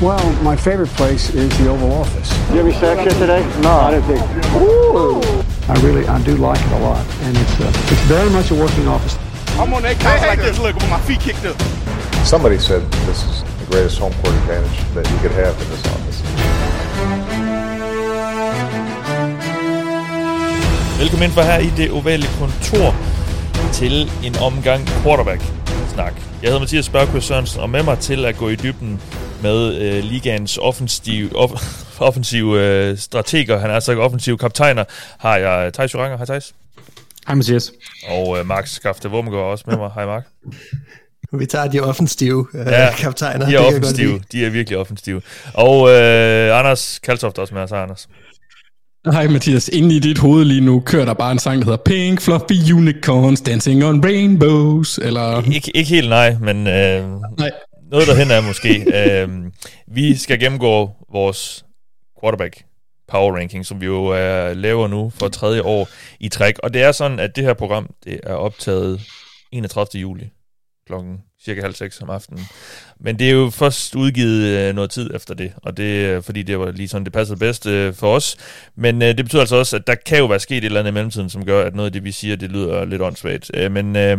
Well, my favorite place is the Oval Office. Did you have any sex yet today? No, I didn't think. Ooh. I really, I do like it a lot, and it's uh, it's very much a working office. I'm on that couch like this, look, with my feet kicked up. Somebody said this is the greatest home court advantage that you could have in this office. Velkommen ind for her i det ovale kontor til en omgang quarterback-snak. Jeg hedder Mathias Spørkøs Sørensen, og med mig til at gå i dybden med øh, ligaens offensiv, off, offensive øh, strateger, han er altså offensive kaptajner, har jeg Thijs Joranger. Hej Thijs. Hej Mathias. Og øh, Max Skafte Wurmgaard også med mig. Hej Mark. Vi tager de offensive øh, Ja, kaptajner. De Det er godt offensive. De er virkelig offensive. Og øh, Anders Kaltoft også med os. Hej, Anders. Hej Mathias. Inde i dit hoved lige nu kører der bare en sang, der hedder Pink Fluffy Unicorns Dancing on Rainbows, eller... Ikke, ikke helt nej, men øh, Nej noget derhen er måske. øh, vi skal gennemgå vores quarterback power ranking, som vi jo øh, laver nu for tredje år i træk. Og det er sådan, at det her program det er optaget 31. juli klokken cirka halv seks om aftenen. Men det er jo først udgivet øh, noget tid efter det, og det er fordi det var lige sådan, det passede bedst øh, for os. Men øh, det betyder altså også, at der kan jo være sket et eller andet i mellemtiden, som gør, at noget af det, vi siger, det lyder lidt åndssvagt. Øh, men øh,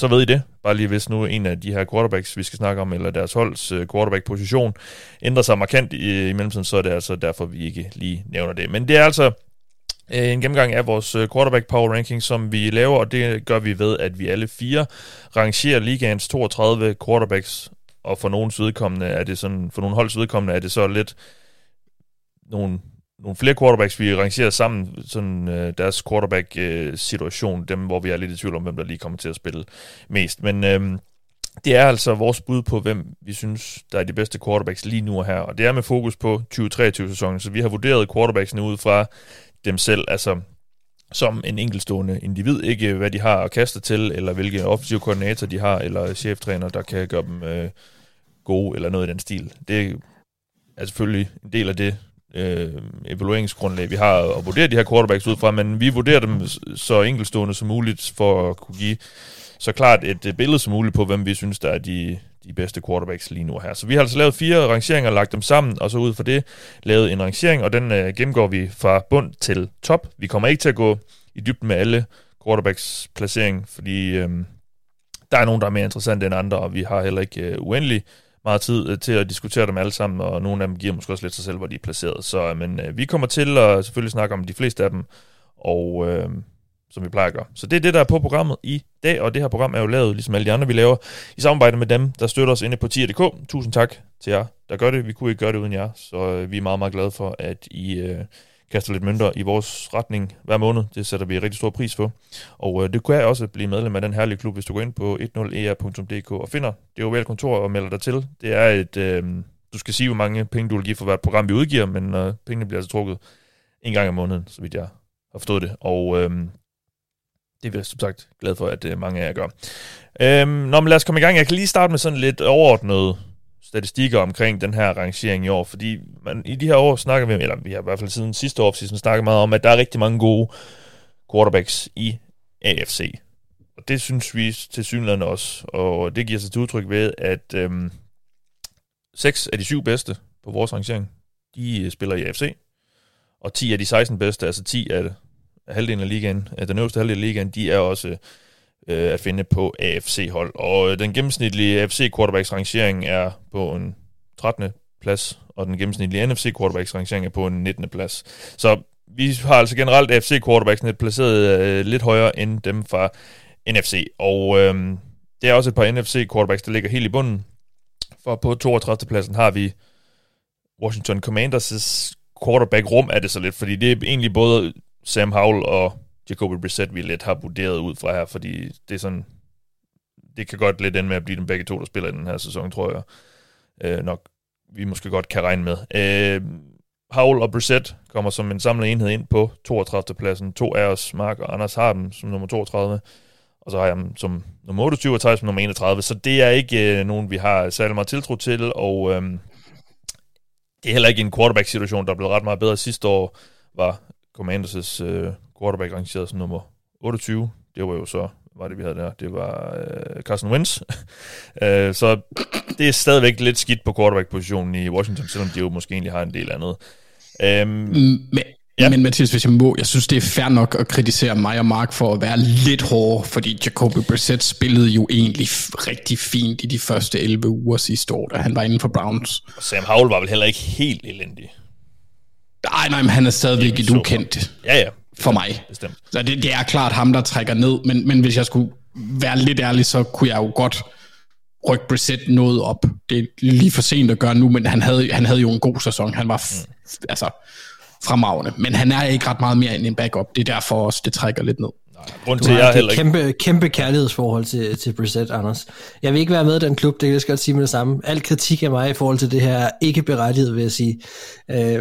så ved I det. Bare lige hvis nu en af de her quarterbacks, vi skal snakke om, eller deres holds øh, quarterback-position, ændrer sig markant i, i mellemtiden, så er det altså derfor, vi ikke lige nævner det. Men det er altså øh, en gennemgang af vores øh, quarterback power ranking, som vi laver, og det gør vi ved, at vi alle fire rangerer ligaens 32 quarterbacks, og for nogens vedkommende er det sådan, for nogle holds vedkommende er det så lidt nogle, nogle flere quarterbacks, vi rangerer sammen, sådan øh, deres quarterback-situation, øh, dem hvor vi er lidt i tvivl om, hvem der lige kommer til at spille mest. Men øh, det er altså vores bud på, hvem vi synes, der er de bedste quarterbacks lige nu og her, og det er med fokus på 2023-sæsonen, så vi har vurderet quarterbacksene ud fra dem selv, altså som en enkeltstående individ, ikke hvad de har at kaste til, eller hvilke offensive koordinator de har, eller cheftræner, der kan gøre dem øh, gode, eller noget i den stil. Det er selvfølgelig en del af det øh, evalueringsgrundlag, vi har at vurdere de her quarterbacks ud fra, men vi vurderer dem så enkeltstående som muligt, for at kunne give så klart et øh, billede som muligt på, hvem vi synes, der er de, de bedste quarterbacks lige nu her. Så vi har altså lavet fire rangeringer, lagt dem sammen, og så ud fra det lavet en rangering, og den øh, gennemgår vi fra bund til top. Vi kommer ikke til at gå i dybden med alle quarterbacks placering, fordi øh, der er nogen, der er mere interessante end andre, og vi har heller ikke øh, uendelig meget tid øh, til at diskutere dem alle sammen, og nogle af dem giver måske også lidt sig selv, hvor de er placeret. Så øh, men, øh, vi kommer til at selvfølgelig snakke om de fleste af dem, og øh, som vi plejer at gøre. Så det er det, der er på programmet i dag, og det her program er jo lavet, ligesom alle de andre, vi laver, i samarbejde med dem, der støtter os inde på tier.dk. Tusind tak til jer, der gør det. Vi kunne ikke gøre det uden jer, så øh, vi er meget, meget glade for, at I øh, kaster lidt mønter i vores retning hver måned. Det sætter vi rigtig stor pris på. Og øh, det kan jeg også blive medlem af den herlige klub, hvis du går ind på 10er.dk e og finder det ovale kontor og melder dig til. Det er et... Øh, du skal sige, hvor mange penge du vil give for hvert program, vi udgiver, men øh, pengene bliver altså trukket en gang om måneden, så vidt jeg har forstået det. Og øh, det er vi som sagt glad for, at øh, mange af jer gør. Øh, nå, men lad os komme i gang. Jeg kan lige starte med sådan lidt overordnet statistikker omkring den her rangering i år, fordi man, i de her år snakker vi, eller vi har i hvert fald siden sidste år snakket meget om, at der er rigtig mange gode quarterbacks i AFC. Og det synes vi til synligheden også, og det giver sig til udtryk ved, at øhm, seks af de syv bedste på vores rangering, de øh, spiller i AFC, og 10 af de 16 bedste, altså 10 af halvdelen af ligaen, af den øverste halvdel af ligaen, de er også øh, at finde på AFC-hold. Og øh, den gennemsnitlige AFC quarterbacks rangering er på en 13. plads, og den gennemsnitlige NFC quarterbacks rangering er på en 19. plads. Så vi har altså generelt AFC quarterbacks placeret øh, lidt højere end dem fra NFC. Og øh, det er også et par NFC quarterbacks, der ligger helt i bunden. For på 32. pladsen har vi Washington Commanders' quarterback-rum er det så lidt, fordi det er egentlig både Sam Howell og Jacoby Brissett, vi lidt har vurderet ud fra her, fordi det er sådan, det kan godt lidt ende med at blive dem begge to, der spiller i den her sæson, tror jeg øh, nok, vi måske godt kan regne med. Øh, Howell og Brissett kommer som en samlet enhed ind på 32. pladsen. To af os, Mark og Anders, har dem som nummer 32, og så har jeg dem som nummer 28 og Thijs som nummer 31, så det er ikke øh, nogen, vi har særlig meget tiltro til, og øh, det er heller ikke en quarterback-situation, der blev ret meget bedre. Sidste år var Commanders' øh, quarterback rangeret som nummer 28. Det var jo så var det, vi havde der? Det var øh, Carson Wentz. øh, så det er stadigvæk lidt skidt på quarterback-positionen i Washington, selvom de jo måske egentlig har en del andet. Øhm, Men, ja. men Mathias, hvis jeg må, jeg synes, det er fair nok at kritisere mig og Mark for at være lidt hård, fordi Jacoby Brissett spillede jo egentlig rigtig fint i de første 11 uger sidste år, da han var inden for Browns. og Sam Howell var vel heller ikke helt elendig. Nej, nej, men han er stadigvæk Ikke et ukendt Ja, ja. For mig. Bestemt. Så det, det er klart ham, der trækker ned, men, men hvis jeg skulle være lidt ærlig, så kunne jeg jo godt rykke Brissett noget op. Det er lige for sent at gøre nu, men han havde, han havde jo en god sæson. Han var f- Mm. altså fremragende, men han er ikke ret meget mere end en backup. Det er derfor også, det trækker lidt ned. Grunden Du til, jeg har heller et ikke... kæmpe, kæmpe kærlighedsforhold til, til Brissett, Anders. Jeg vil ikke være med i den klub, det kan jeg godt sige med det samme. Al kritik af mig i forhold til det her er ikke berettiget, vil jeg sige. Øh,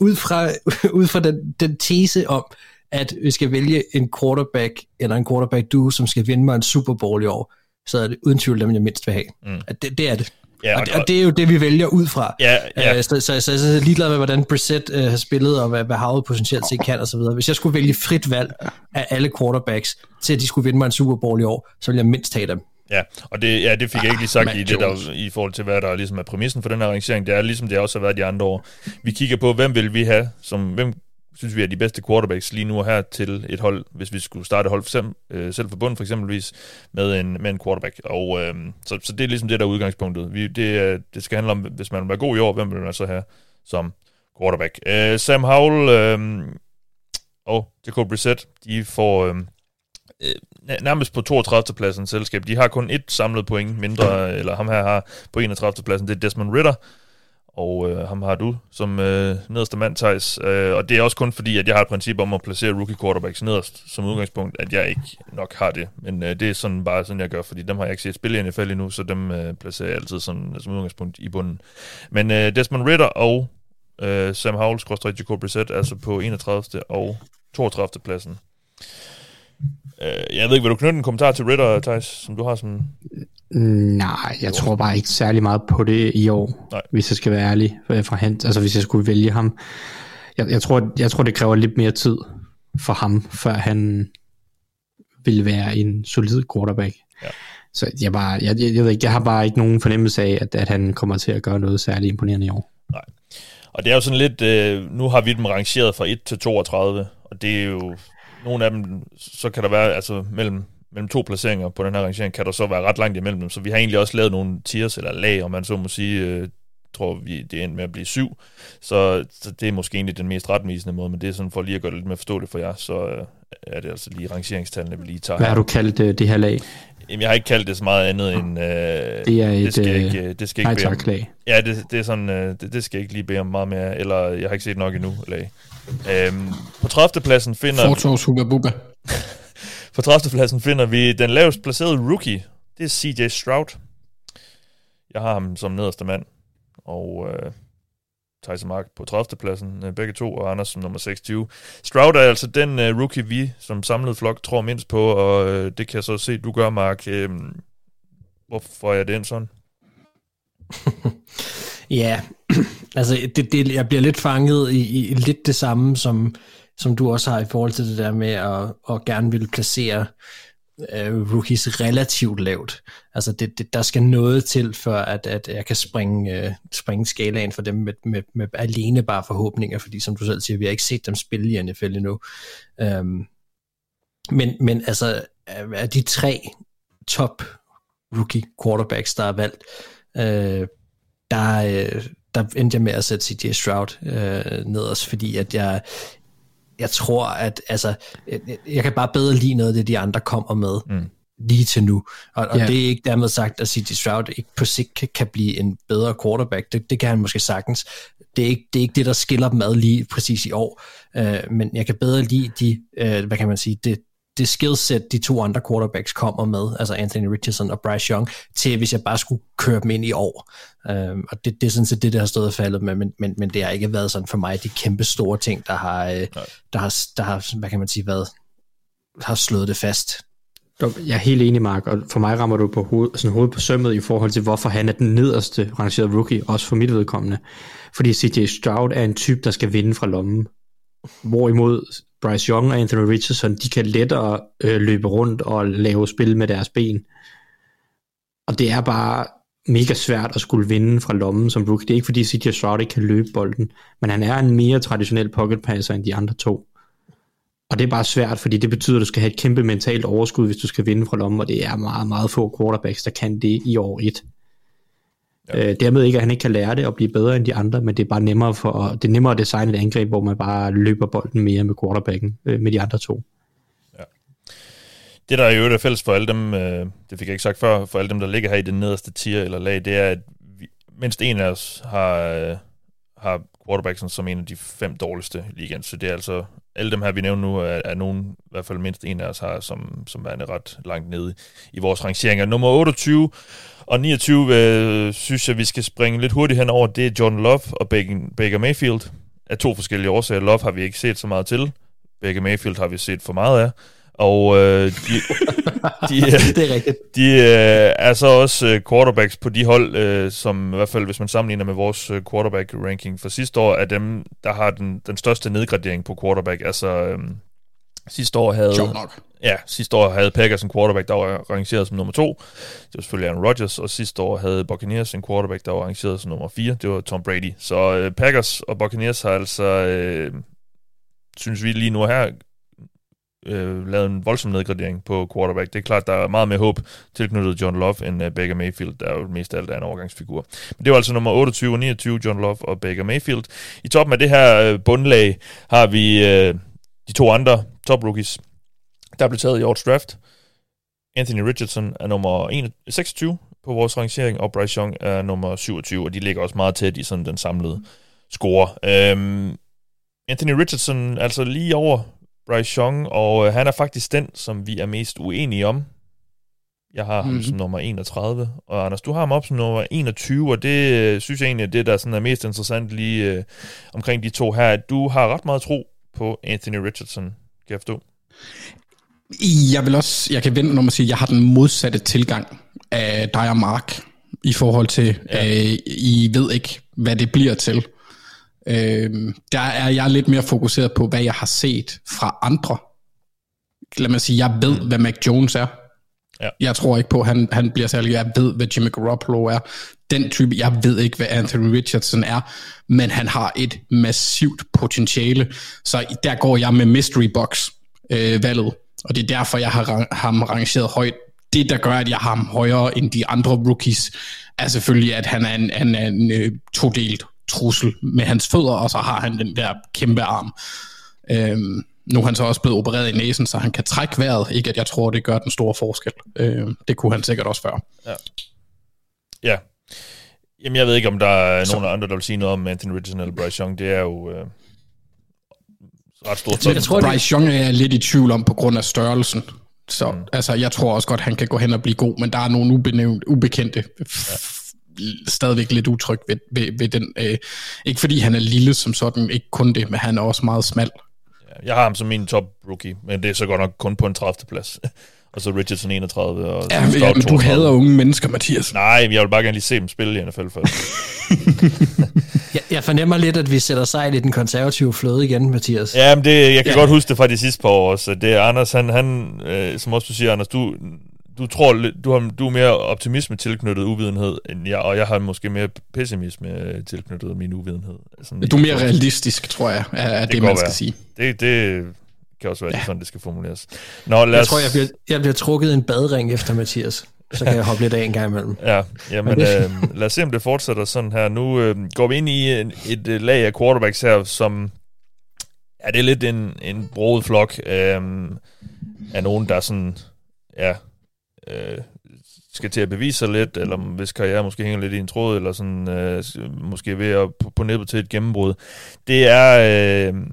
ud fra, ud fra den, den tese om, at vi skal vælge en quarterback, eller en quarterback duo, som skal vinde mig en Super Bowl i år, så er det uden tvivl dem, jeg mindst vil have. Mm. At det, det er det. Ja, og- og, det, og det er jo det, vi vælger ud fra. Ja, ja. Øh, så, så, så, så jeg er ligeglad med, hvordan Brissett øh, har spillet, og hvad, hvad Howard potentielt set kan, videre. Hvis jeg skulle vælge frit valg af alle quarterbacks, til at de skulle vinde mig en Super Bowl i år, så ville jeg mindst have dem. Ja, og det, ja, det fik jeg ikke lige sagt Mac i, det, der, i forhold til, hvad der ligesom er præmissen for den her arrangering. Det er ligesom det også har været de andre år. Vi kigger på, hvem vil vi have, som, hvem synes vi er de bedste quarterbacks lige nu og her til et hold, hvis vi skulle starte hold for eksempel, øh, selv forbundet for eksempelvis med en, med en quarterback. Og øh, så, så det er ligesom det, der er udgangspunktet. Vi, det, er- det skal handle om, hvis man vil være god i år, hvem vil man så have som quarterback. Øh, Sam Howell øh, og Jacob Brissett, de får... Øh, øh, nær- nærmest på 32. pladsen selskab. De har kun et samlet point mindre, eller ham her har på 31. pladsen, det er Desmond Ritter, og øh, ham har du som øh, nederste mand, Thijs. Øh, og det er også kun fordi, at jeg har et princip om at placere rookie quarterbacks nederst som udgangspunkt, at jeg ikke nok har det. Men øh, det er sådan bare sådan, jeg gør, fordi dem har jeg ikke set spille i NFL endnu, så dem øh, placerer jeg altid sådan, som udgangspunkt i bunden. Men øh, Desmond Ritter og øh, Sam Howells cross Jacob Brissett, altså på 31. og 32. pladsen. Øh, jeg ved ikke, vil du knytte en kommentar til Ritter, Thijs, som du har som... Nej, jeg tror bare ikke særlig meget på det i år, Nej. hvis jeg skal være ærlig. øh, Fra han, altså hvis jeg skulle vælge ham. Jeg, jeg, tror, jeg tror, det kræver lidt mere tid for ham, før han vil være en solid quarterback. Ja. Så jeg, bare, jeg, jeg, jeg, ved ikke, jeg har bare ikke nogen fornemmelse af, at, at han kommer til at gøre noget særligt imponerende i år. Og det er jo sådan lidt, øh, nu har vi dem rangeret fra 1 til 32, og det er jo, nogle af dem, så kan der være, altså mellem, mellem to placeringer på den her rangering, kan der så være ret langt imellem dem, så vi har egentlig også lavet nogle tiers eller lag, om man så må sige, øh, tror vi, det er endt med at blive syv, så, så det er måske egentlig den mest retvisende måde, men det er sådan for lige at gøre det lidt mere forståeligt for jer, så øh, er det altså lige rangeringstallene, vi lige tager Hvad har du kaldt øh, det her lag? Jamen, jeg har ikke kaldt det så meget andet end... Øh, Det er et det skal øh, ikke, øh, det skal nej ikke om. tak lag. Ja, det, det er sådan, øh, det, det skal jeg ikke lige bede om meget mere, eller jeg har ikke set nok endnu. Eller, øhm, på 30. pladsen finder Fortors Hubba Bubba. på 30. pladsen finder vi den lavest placerede rookie. Det er CJ Stroud. Jeg har ham som nederste mand. Og øh, Tyson Mark på 30. pladsen, øh, begge to, og Anders som nummer 26. Stroud er altså den øh, rookie, vi som samlet flok tror mindst på, og øh, det kan jeg så se, du gør, Mark. Øh, hvorfor er den sådan? Ja, altså det, det, jeg bliver lidt fanget i, i lidt det samme, som, som du også har i forhold til det der med at, at gerne vil placere øh, rookies relativt lavt. Altså det, det, der skal noget til, for at, at jeg kan springe, øh, springe skalaen for dem med, med, med alene bare forhåbninger, fordi som du selv siger, vi har ikke set dem spille i NFL endnu. Øhm, men, men altså, er de tre top rookie quarterbacks, der er valgt, øh, der, øh, der endte jeg med at sætte CJ Stroud øh, nederst, fordi at jeg, jeg tror, at altså, jeg, jeg kan bare bedre lide noget af det, de andre kommer med Mm. lige til nu. Og, og Ja. det er ikke dermed sagt, at CJ Stroud ikke på sigt kan, kan blive en bedre quarterback. Det, det kan han måske sagtens. Det er, ikke, det er ikke det, der skiller dem ad lige præcis i år. Øh, men jeg kan bedre lide de, øh, hvad kan man sige, det, det skillset, de to andre quarterbacks kommer med, altså Anthony Richardson og Bryce Young, til hvis jeg bare skulle køre dem ind i år. Øhm, og det, det er sådan set det, der har stået og faldet med, men, men, men det har ikke været sådan for mig de kæmpe store ting, der har, øh, der har, der har, hvad kan man sige, været, har slået det fast. Jeg er helt enig, Mark, og for mig rammer du på hoved, sådan hovedet på sømmet i forhold til, hvorfor han er den nederste rangerede rookie, også for mit vedkommende. Fordi CJ Stroud er en type, der skal vinde fra lommen. Hvorimod Bryce Young og Anthony Richardson, de kan lettere øh, løbe rundt og lave spil med deres ben. Og det er bare mega svært at skulle vinde fra lommen som rookie. Det er ikke fordi CJ Stroud ikke kan løbe bolden, men han er en mere traditionel pocket passer end de andre to. Og det er bare svært, fordi det betyder, at du skal have et kæmpe mentalt overskud, hvis du skal vinde fra lommen, og det er meget, meget få quarterbacks, der kan det i år 1. Ja. Øh, dermed ikke, at han ikke kan lære det og blive bedre end de andre, men det er bare nemmere, for, det er nemmere at designe et angreb, hvor man bare løber bolden mere med quarterbacken øh, med de andre to. Ja. Det, der er jo er fælles for alle dem, øh, det fik jeg ikke sagt før, for alle dem, der ligger her i det nederste tier eller lag, det er, at vi, mindst en af os har, øh, har quarterbacken som en af de fem dårligste i ligaen, så det er altså alle dem her, vi nævner nu, er, er nogen, i hvert fald mindst en af os har, som, som er ret langt nede i vores rangeringer. Nummer 28 og 29 øh, synes jeg, vi skal springe lidt hurtigt hen over. Det er John Love og Baker Mayfield. Af to forskellige årsager. Love har vi ikke set så meget til. Baker Mayfield har vi set for meget af. Og øh, de, de, det er rigtigt. De øh, er så også øh, quarterbacks på de hold, øh, som i hvert fald, hvis man sammenligner med vores øh, quarterback-ranking for sidste år, er dem, der har den, den største nedgradering på quarterback. Altså, øh, sidste år havde... nok. Ja, sidste år havde Packers en quarterback, der var rangeret som nummer to. Det var selvfølgelig Aaron Rodgers, og sidste år havde Buccaneers en quarterback, der var rangeret som nummer fire. Det var Tom Brady. Så øh, Packers og Buccaneers har altså, øh, synes vi lige nu her, øh, lavet en voldsom nedgradering på quarterback. Det er klart, der er meget mere håb tilknyttet John Love end øh, Baker Mayfield, der er jo mest af alt er en overgangsfigur. Men det var altså nummer 28 og 29, John Love og Baker Mayfield. I toppen af det her øh, bundlag har vi øh, de to andre top rookies, der blev taget i årets draft. Anthony Richardson er nummer 26 på vores rangering, og Bryce Young er nummer 27, og de ligger også meget tæt i sådan den samlede score. Øhm, Anthony Richardson altså lige over Bryce Young, og øh, han er faktisk den, som vi er mest uenige om. Jeg har ham mm-hmm. som nummer 31, og Anders, du har ham op som nummer 21, og det øh, synes jeg egentlig er det, der sådan er mest interessant lige øh, omkring de to her. Du har ret meget tro på Anthony Richardson, kan jeg forstå. Jeg vil også, jeg kan vente om at sige, at jeg har den modsatte tilgang af dig og Mark, i forhold til, ja. øh, I ved ikke, hvad det bliver til. Øh, der er jeg lidt mere fokuseret på, hvad jeg har set fra andre. Lad mig sige, jeg ved, hvad Mac Jones er. Ja. Jeg tror ikke på, at han, han bliver særlig. Jeg ved, hvad Jimmy Garoppolo er. Den type, jeg ved ikke, hvad Anthony Richardson er, men han har et massivt potentiale. Så der går jeg med mystery box øh, valget, og det er derfor, jeg har ham rangeret højt. Det, der gør, at jeg har ham højere end de andre rookies, er selvfølgelig, at han er en, han er en uh, todelt trussel med hans fødder, og så har han den der kæmpe arm. Øhm, nu er han så også blevet opereret i næsen, så han kan trække vejret. Ikke at jeg tror, det gør den store forskel. Øhm, det kunne han sikkert også før. Ja. ja. Jamen, jeg ved ikke, om der er så. nogen andre, der vil sige noget om Anthony Richardson eller Bryce Young. Det er jo øh, ret. Jeg, jeg tror, Bryce Young er lidt i tvivl om på grund af størrelsen. Så mm. altså, jeg tror også godt, han kan gå hen og blive god, men der er nogle ubenævnt, ubekendte ja stadigvæk lidt utryg ved, ved, ved den. Øh, ikke fordi han er lille som sådan, ikke kun det, men han er også meget smal. Jeg har ham som min top rookie, men det er så godt nok kun på en 30. plads. og så Richardson 31. Og ja, men, ja, men du hader unge mennesker, Mathias. Nej, jeg vil bare gerne lige se dem spille i NFL først. jeg, jeg fornemmer lidt, at vi sætter sejl i den konservative fløde igen, Mathias. Ja, men det, jeg kan ja. godt huske det fra de sidste par år også. Det er Anders, han, han øh, som også du siger, Anders, du, du tror, du, har, du er mere optimisme tilknyttet uvidenhed, end jeg, og jeg har måske mere pessimisme tilknyttet min uvidenhed. Sådan, du er mere realistisk, tror jeg, er, er det, det man skal være. sige. Det, det kan også være, ja. sådan det skal formuleres. Nå, lad os... Jeg tror, jeg bliver, jeg bliver trukket en badring efter Mathias. Så kan jeg hoppe lidt af en gang imellem. Ja, jamen øh, lad os se, om det fortsætter sådan her. Nu øh, går vi ind i en, et øh, lag af quarterbacks her, som ja, det er lidt en, en broet flok øh, af nogen, der sådan, ja, øh, skal til at bevise sig lidt, eller hvis karriere måske hænger lidt i en tråd, eller sådan, øh, måske ved at på, på nippet til et gennembrud. Det er øh,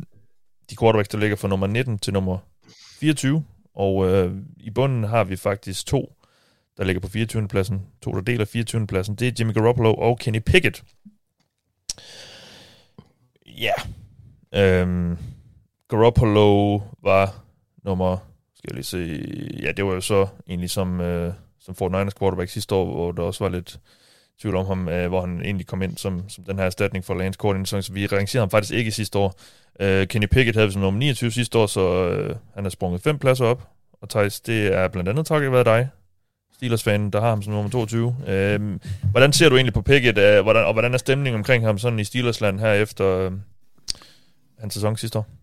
de quarterbacks, der ligger fra nummer 19 til nummer 24, og øh, i bunden har vi faktisk to, der ligger på 24. pladsen, to, der deler 24. pladsen. Det er Jimmy Garoppolo og Kenny Pickett. Ja. Yeah. Øhm, Garoppolo var nummer skal jeg lige se. Ja, det var jo så egentlig som, øh, som Fort Niners quarterback sidste år, hvor der også var lidt tvivl om ham, øh, hvor han egentlig kom ind som, som den her erstatning for Lance Cordin, så vi rangerede ham faktisk ikke sidste år. Øh, Kenny Pickett havde vi som nummer 29 sidste år, så øh, han har sprunget fem pladser op, og Thijs, det er blandt andet takket være dig, Steelers-fanen, der har ham som nummer 22. Øh, hvordan ser du egentlig på Pickett, øh, hvordan, og hvordan er stemningen omkring ham sådan i Steelersland her efter øh, hans sæson sidste år?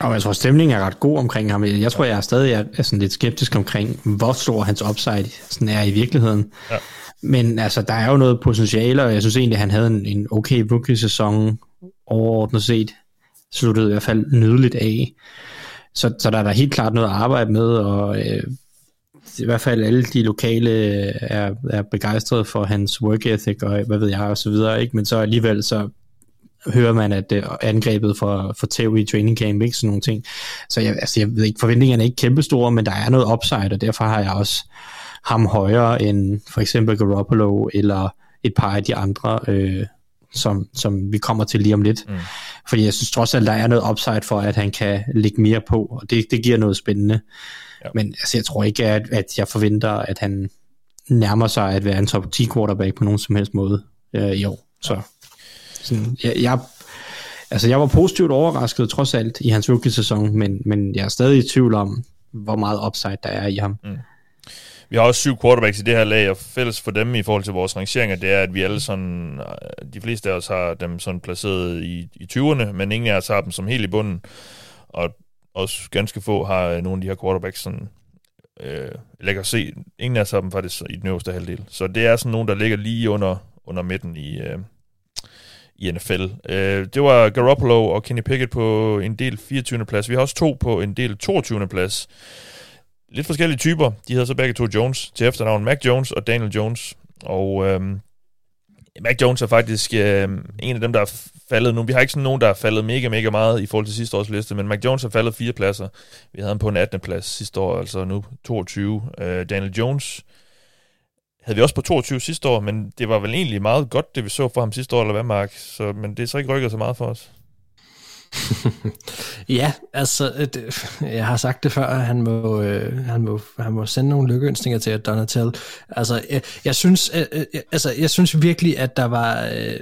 Og jeg tror, stemningen er ret god omkring ham. Jeg tror, jeg er stadig er, sådan lidt skeptisk omkring, hvor stor hans upside sådan er i virkeligheden. Ja. Men altså, der er jo noget potentiale, og jeg synes egentlig, at han havde en, en okay rookie-sæson overordnet set. Sluttede i hvert fald nydeligt af. Så, så der er der helt klart noget at arbejde med, og øh, i hvert fald alle de lokale er, er begejstrede for hans work ethic, og hvad ved jeg, og så videre, ikke? Men så alligevel, så hører man, at uh, angrebet for, for Theo i training camp, ikke sådan nogle ting. Så jeg, altså, jeg ved ikke, forventningerne er ikke kæmpestore, men der er noget upside, og derfor har jeg også ham højere end for eksempel Garoppolo eller et par af de andre, øh, som, som vi kommer til lige om lidt. Mm. Fordi jeg synes trods alt, der er noget upside for, at han kan lægge mere på, og det, det giver noget spændende. Ja. Men altså, jeg tror ikke, at, at jeg forventer, at han nærmer sig at være en top 10 quarterback på nogen som helst måde øh, i år. Så sådan, jeg, jeg, altså, jeg var positivt overrasket trods alt i hans rookie-sæson, men, men jeg er stadig i tvivl om, hvor meget upside der er i ham. Mm. Vi har også syv quarterbacks i det her lag, og fælles for dem i forhold til vores rangeringer, det er, at vi alle sådan, øh, de fleste af os har dem sådan placeret i, i 20'erne, men ingen af os har dem som helt i bunden. Og også ganske få har øh, nogle af de her quarterbacks sådan, øh, lækker at se. Ingen af os har dem faktisk i den øverste halvdel. Så det er sådan nogen, der ligger lige under, under midten i, øh, i NFL. Øh, det var Garoppolo og Kenny Pickett på en del 24. plads. Vi har også to på en del 22. plads. Lidt forskellige typer. De hedder så begge to Jones til efternavn. Mac Jones og Daniel Jones. Og øh, Mac Jones er faktisk øh, en af dem, der er faldet nu. Vi har ikke sådan nogen, der er faldet mega, mega meget i forhold til sidste års liste, men Mac Jones har faldet fire pladser. Vi havde ham på en 18. plads sidste år, altså nu 22. Øh, Daniel Jones havde vi også på 22 sidste år, men det var vel egentlig meget godt, det vi så for ham sidste år, eller hvad, Mark? Så, men det er så ikke rykket så meget for os. ja, altså, det, jeg har sagt det før, han må, øh, han må, han må sende nogle lykkeønsninger til Donatel. Altså, jeg, jeg synes, øh, øh, altså, jeg synes virkelig, at der var, øh,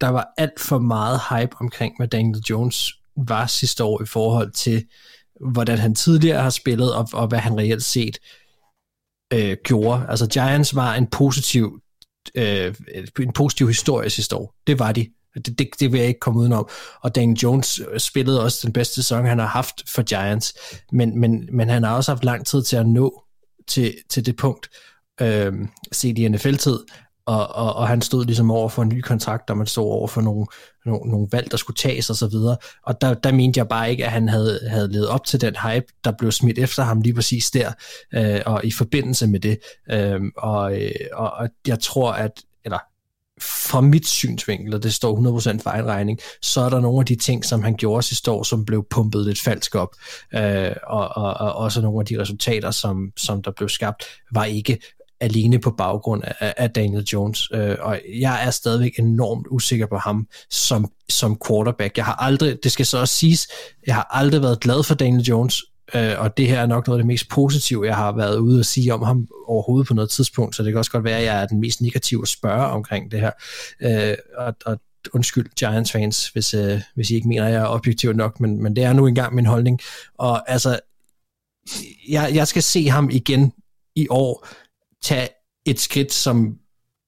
der var alt for meget hype omkring, hvad Daniel Jones var sidste år i forhold til, hvordan han tidligere har spillet, og, og hvad han reelt set øh, gjorde. Altså Giants var en positiv, øh, en positiv historie sidste år. Det var de. Det, det, det vil jeg ikke komme udenom. Og Dan Jones øh, spillede også den bedste sæson, han har haft for Giants. Men, men, men han har også haft lang tid til at nå til, til det punkt, øh, set i NFL-tid, og, og, og han stod ligesom over for en ny kontrakt, og man stod over for nogle, nogle, nogle valg, der skulle tages osv. Og, og der, der mente jeg bare ikke, at han havde, havde levet op til den hype, der blev smidt efter ham lige præcis der, øh, og i forbindelse med det. Øhm, øh, og, og, og jeg tror, at, eller fra mit synsvinkel, og det står 100% for egen regning, så er der nogle af de ting, som han gjorde sidste år, som blev pumpet lidt falsk op, øh, og, og, og også nogle af de resultater, som, som der blev skabt, var ikke alene på baggrund af, af Daniel Jones. Øh, og jeg er stadigvæk enormt usikker på ham som, som quarterback. Jeg har aldrig, det skal så også siges, jeg har aldrig været glad for Daniel Jones, øh, og det her er nok noget af det mest positive, jeg har været ude at sige om ham overhovedet på noget tidspunkt, så det kan også godt være, at jeg er den mest negative at spørge omkring det her. Øh, og, og undskyld Giants fans, hvis, øh, hvis I ikke mener, at jeg er objektiv nok, men, men det er nu engang min holdning. Og altså, jeg, jeg skal se ham igen i år tage et skridt, som,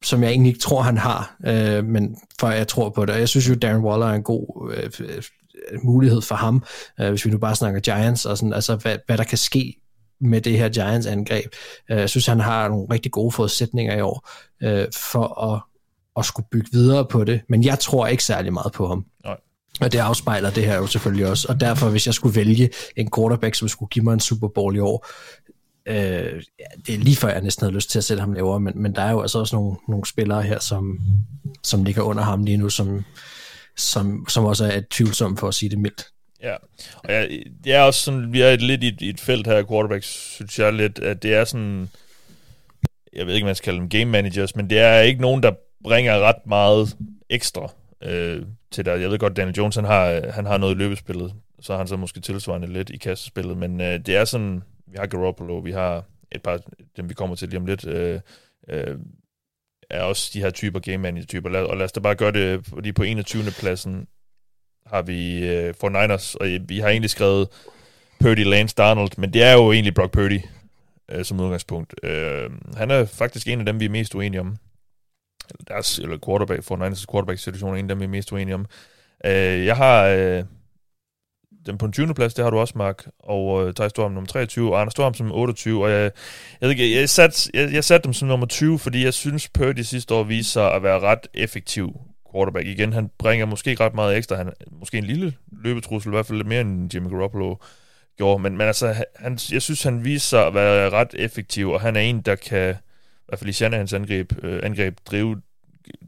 som jeg egentlig ikke tror, han har, øh, men for jeg tror på det. jeg synes jo, Darren Waller er en god øh, øh, mulighed for ham, øh, hvis vi nu bare snakker Giants, og sådan, altså hvad, hvad der kan ske med det her Giants angreb. Øh, jeg synes, han har nogle rigtig gode forudsætninger i år øh, for at, at skulle bygge videre på det, men jeg tror ikke særlig meget på ham. Nej. Og det afspejler det her jo selvfølgelig også. Og derfor, hvis jeg skulle vælge en quarterback, som skulle give mig en Super Bowl i år, Øh, det er lige før, jeg næsten havde lyst til at sætte ham lavere, men, men der er jo altså også nogle, nogle spillere her, som, som ligger under ham lige nu, som, som, som også er tvivlsomme for at sige det mildt. Ja, og jeg, det er også sådan, vi er lidt i et, i et felt her, quarterbacks, synes jeg lidt, at det er sådan, jeg ved ikke, man skal kalde dem game managers, men det er ikke nogen, der bringer ret meget ekstra øh, til dig. Jeg ved godt, Daniel Jones, han har, han har noget i løbespillet, så har han så måske tilsvarende lidt i kastespillet, men øh, det er sådan, vi har Garoppolo, vi har et par, dem vi kommer til lige om lidt, øh, øh, er også de her typer game manager typer. Og lad os da bare gøre det, fordi på 21. pladsen har vi øh, for Niners, og vi har egentlig skrevet Purdy, Lance, Donald, men det er jo egentlig Brock Purdy øh, som udgangspunkt. Øh, han er faktisk en af dem, vi er mest uenige om. Deres, eller quarterback, for Niners quarterback-situation er en af dem, vi er mest uenige om. Øh, jeg har Øh, den på en 20. plads, det har du også, Mark, og øh, Thijs Storm nummer 23, og Anders Storm som 28, og jeg, jeg, ved ikke, jeg, sat, jeg, jeg satte dem som nummer 20, fordi jeg synes, Purdy sidste år viste sig at være ret effektiv quarterback. Igen, han bringer måske ret meget ekstra, han måske en lille løbetrussel, i hvert fald lidt mere end Jimmy Garoppolo gjorde, men, men altså, han, jeg synes, han viste sig at være ret effektiv, og han er en, der kan, i hvert fald i Shanahans angreb, øh, angreb drive,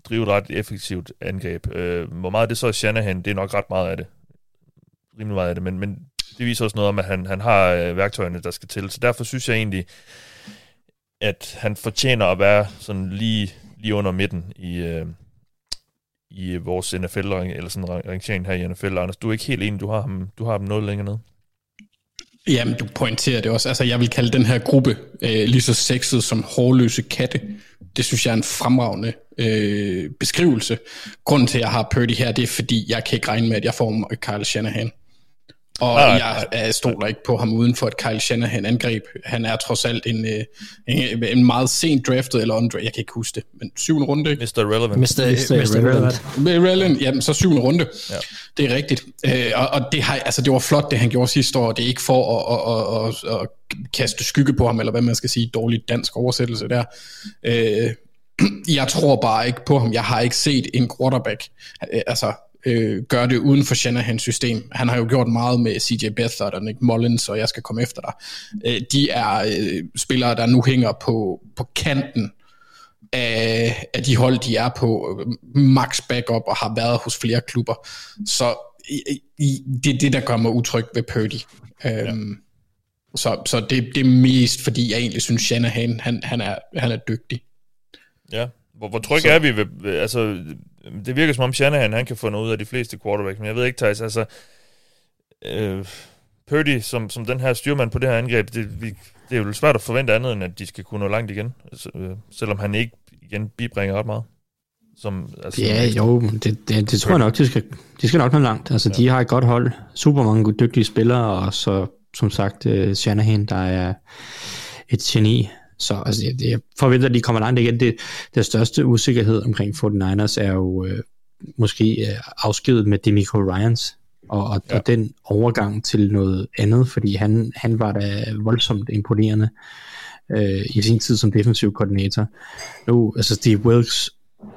drive et ret effektivt angreb. Øh, hvor meget det så er Shanahan, det er nok ret meget af det rimelig meget af det, men, men det viser også noget om, at han, han har øh, værktøjerne, der skal til. Så derfor synes jeg egentlig, at han fortjener at være sådan lige, lige under midten i, øh, i vores NFL, eller sådan rangering her i NFL. Anders, du er ikke helt enig, du har ham, du har ham noget længere ned. Jamen, du pointerer det også. Altså, jeg vil kalde den her gruppe øh, lige så sexet som hårløse katte. Det synes jeg er en fremragende øh, beskrivelse. Grunden til, at jeg har Purdy her, det er, fordi jeg kan ikke regne med, at jeg får Kyle Shanahan. Og ah, jeg, jeg stoler ikke på ham uden for et Kyle Shanahan angreb. Han er trods alt en, øh, en, en meget sent draftet, eller undra, jeg kan ikke huske det, men syvende runde. Ikke? Mr. Relevant. Mr. Mr. Mr. Relevant. Relevant, jamen så syvende runde. Ja. Det er rigtigt. Øh, og, og det, har, altså, det var flot, det han gjorde sidste år. Det er ikke for at, at, at, at, at kaste skygge på ham, eller hvad man skal sige, dårlig dansk oversættelse der. Øh, jeg tror bare ikke på ham. Jeg har ikke set en quarterback, altså øh, gøre det uden for Shanahans system. Han har jo gjort meget med CJ Beathard og Nick Mullins, og jeg skal komme efter dig. Øh, de er øh, spillere, der nu hænger på, på kanten af, af de hold, de er på. Max backup og har været hos flere klubber. Så i, i, det er det, der gør mig utryg ved Purdy. Ja. Øhm, så, så det, det er mest, fordi jeg egentlig synes, Shanahan han, han, er, han er dygtig. Ja, hvor, hvor tryg så. er vi ved, altså det virker som om Shanahan, han kan få noget ud af de fleste quarterbacks, men jeg ved ikke, Thijs, altså, øh, Purdy som, som den her styrmand på det her angreb, det, vi, det er jo svært at forvente andet, end at de skal kunne nå langt igen, altså, øh, selvom han ikke igen bibringer ret meget. Som, altså, ja, jo, det, det, det tror jeg nok, de skal, de skal nok nå langt. Altså, ja. de har et godt hold, super mange dygtige spillere, og så, som sagt, uh, Shanahan, der er et geni. Så altså, jeg, jeg forventer, at de kommer langt igen. Det, det største usikkerhed omkring 49ers er jo øh, måske øh, afskedet med Demico Ryans, og, og, ja. og den overgang til noget andet, fordi han, han var da voldsomt imponerende øh, i sin tid som defensiv koordinator. Nu, altså Steve Wilkes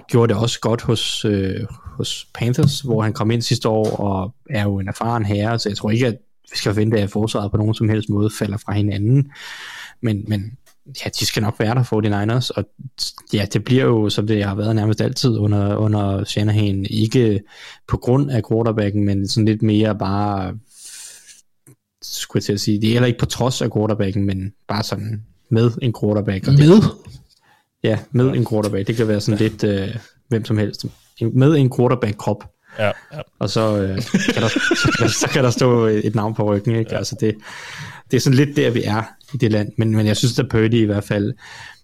gjorde det også godt hos, øh, hos Panthers, hvor han kom ind sidste år og er jo en erfaren herre, så jeg tror ikke, at vi skal forvente, at forsvaret på nogen som helst måde falder fra hinanden. Men, men ja, de skal nok være der for de Niners, og ja, det bliver jo, som det har været nærmest altid under, under Shanahan, ikke på grund af quarterbacken, men sådan lidt mere bare, skulle jeg til at sige, det er heller ikke på trods af quarterbacken, men bare sådan med en quarterback. Og med? Det, ja, med en quarterback. Det kan være sådan lidt øh, hvem som helst. Med en quarterback-krop. Ja, ja. Og så, øh, kan der, så, kan, så kan der stå et navn på ryggen. Ikke? Ja. Altså det, det er sådan lidt der, vi er i det land. Men, men jeg synes, at Purdy i hvert fald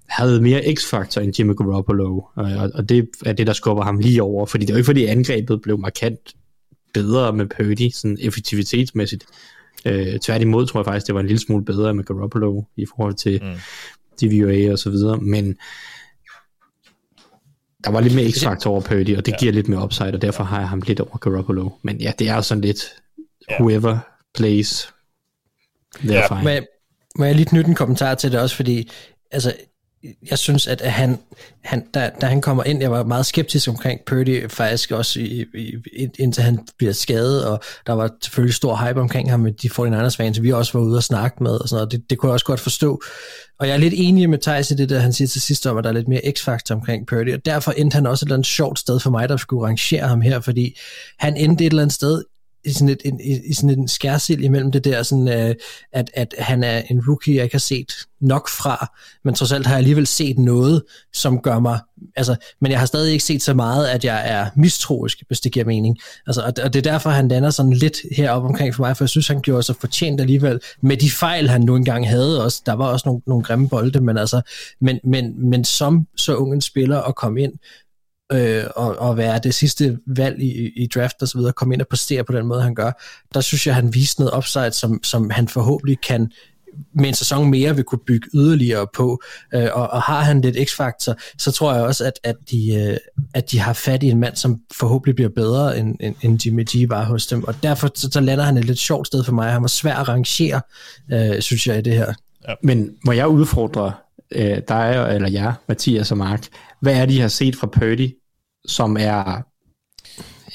havde mere x-faktor end Jimmy Garoppolo, og, og det er det, der skubber ham lige over, fordi det er jo ikke, fordi angrebet blev markant bedre med Purdy, sådan effektivitetsmæssigt. Øh, tværtimod tror jeg faktisk, det var en lille smule bedre med Garoppolo i forhold til mm. DVOA og så videre, men der var lidt mere x-faktor over Purdy, og det ja. giver lidt mere upside, og derfor har jeg ham lidt over Garoppolo. Men ja, det er sådan lidt whoever plays, they're ja. fine. Må jeg lige knytte en kommentar til det også, fordi altså, jeg synes, at han, han da, da han kommer ind, jeg var meget skeptisk omkring Purdy, faktisk også i, i, indtil han bliver skadet, og der var selvfølgelig stor hype omkring ham med de 49ers fans, vi også var ude og snakke med, og sådan noget. Det, det kunne jeg også godt forstå. Og jeg er lidt enig med Thijs i det, der han siger til sidst om, at der er lidt mere x-faktor omkring Purdy, og derfor endte han også et eller andet sjovt sted for mig, der skulle rangere ham her, fordi han endte et eller andet sted i sådan, et, en, i sådan en skærsild imellem det der, sådan, øh, at, at han er en rookie, jeg ikke har set nok fra, men trods alt har jeg alligevel set noget, som gør mig, altså, men jeg har stadig ikke set så meget, at jeg er mistroisk, hvis det giver mening. Altså, og, og det er derfor, han lander sådan lidt heroppe omkring for mig, for jeg synes, han gjorde sig fortjent alligevel, med de fejl, han nu engang havde også. Der var også nogle, nogle grimme bolde, men altså, men, men, men som så ung en spiller at komme ind, øh, og, og være det sidste valg i, i draft og så videre, komme ind og præstere på den måde, han gør, der synes jeg, han viste noget upside, som, som han forhåbentlig kan med en sæson mere vil kunne bygge yderligere på, øh, og, og har han lidt x-faktor, så tror jeg også, at, at, de, øh, at de har fat i en mand, som forhåbentlig bliver bedre, end, end, end Jimmy G var hos dem, og derfor så, så lander han et lidt sjovt sted for mig. Han var svær at rangere, øh, synes jeg, i det her. Ja. Men må jeg udfordre øh, dig, eller jer, Mathias og Mark, hvad er det, I har set fra Purdy, som er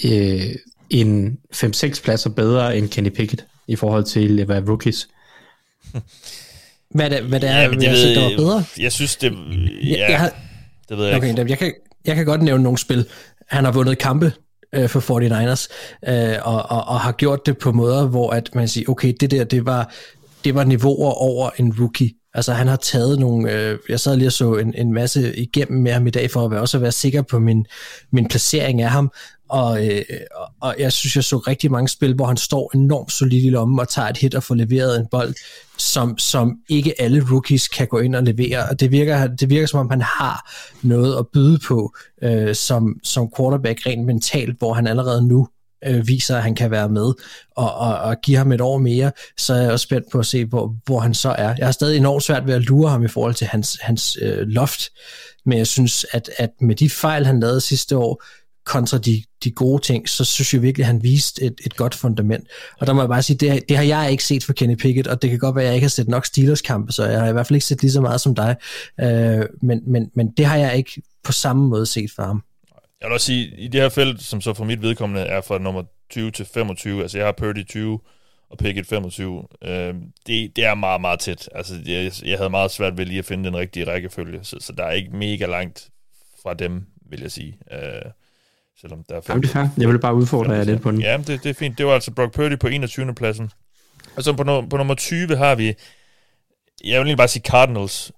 øh, en 5-6 pladser bedre end Kenny Pickett i forhold til hvad rookies? Hvad det, hvad det er, ja, det jeg ved, set, der var bedre? Jeg synes, det... Ja, jeg, jeg har, det ved jeg okay, ikke. Jeg kan, jeg kan godt nævne nogle spil. Han har vundet kampe øh, for 49ers, øh, og, og, og har gjort det på måder, hvor at man siger, okay, det der, det var, det var niveauer over en rookie. Altså han har taget nogle, øh, jeg sad lige og så en, en masse igennem med ham i dag, for at være, også at være sikker på min, min placering af ham, og, øh, og jeg synes, jeg så rigtig mange spil, hvor han står enormt solid i lommen og tager et hit og får leveret en bold, som, som ikke alle rookies kan gå ind og levere. Og det virker, det virker som om, han har noget at byde på øh, som, som quarterback rent mentalt, hvor han allerede nu øh, viser, at han kan være med, og, og, og give ham et år mere, så er jeg også spændt på at se, hvor, hvor han så er. Jeg har stadig enormt svært ved at lure ham i forhold til hans, hans øh, loft, men jeg synes, at, at med de fejl, han lavede sidste år, kontra de, de gode ting, så synes jeg virkelig, at han viste et, et godt fundament. Og der må jeg bare sige, det, det har jeg ikke set for Kenny Pickett, og det kan godt være, at jeg ikke har set nok Steelers-kampe, så jeg har i hvert fald ikke set lige så meget som dig. Øh, men, men, men det har jeg ikke på samme måde set for ham. Jeg vil også sige, i det her felt, som så for mit vedkommende er fra nummer 20 til 25, altså jeg har Purdy 20 og Pickett 25, øh, det, det er meget, meget tæt. Altså jeg, jeg havde meget svært ved lige at finde den rigtige rækkefølge, så, så der er ikke mega langt fra dem, vil jeg sige. Øh, selvom der er Jamen, det er Jeg vil bare udfordre jer lidt på den. Ja, det, det er fint. Det var altså Brock Purdy på 21. pladsen. Og så på, no, på nummer 20 har vi, jeg vil lige bare sige Cardinals.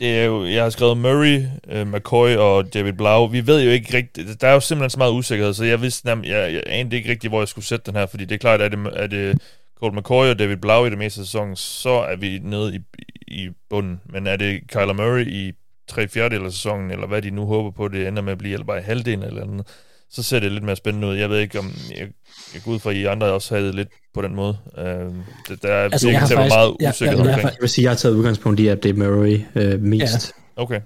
Det er jo, jeg har skrevet Murray, øh, McCoy og David Blau. Vi ved jo ikke rigtigt, der er jo simpelthen så meget usikkerhed, så jeg vidste, nem, jeg, jeg anede ikke rigtigt, hvor jeg skulle sætte den her, fordi det er klart, at det, er det Colt McCoy og David Blau i det meste af sæsonen, så er vi nede i, i bunden. Men er det Kyler Murray i tre fjerdedel af sæsonen, eller hvad de nu håber på, det ender med at blive, eller bare i halvdelen eller andet, så ser det lidt mere spændende ud. Jeg ved ikke, om jeg, jeg går ud fra, at I andre også havde det lidt på den måde. Uh, det, der er altså, virkelig til faktisk, meget usikker ja, jeg, jeg, vil sige, at jeg har taget udgangspunkt i, at det er Murray uh, mest. Ja. Okay.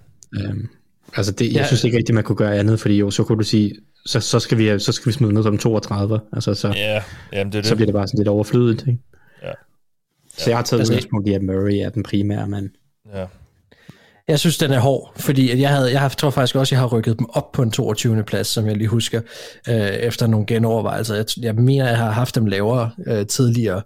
Um, altså, det, jeg ja. synes ikke rigtig, man kunne gøre andet, fordi jo, så kunne du sige, så, så, skal, vi, så skal vi smide ned som 32. Altså, så, ja, jamen, det er det. så bliver det bare sådan lidt overflødigt. Ikke? Ja. Så jeg har taget altså, udgangspunkt i, at Murray er den primære mand. Ja, jeg synes, den er hård, fordi at jeg, havde, jeg tror faktisk også, jeg har rykket dem op på en 22. plads, som jeg lige husker, øh, efter nogle genovervejelser. Jeg, jeg mener, jeg har haft dem lavere øh, tidligere,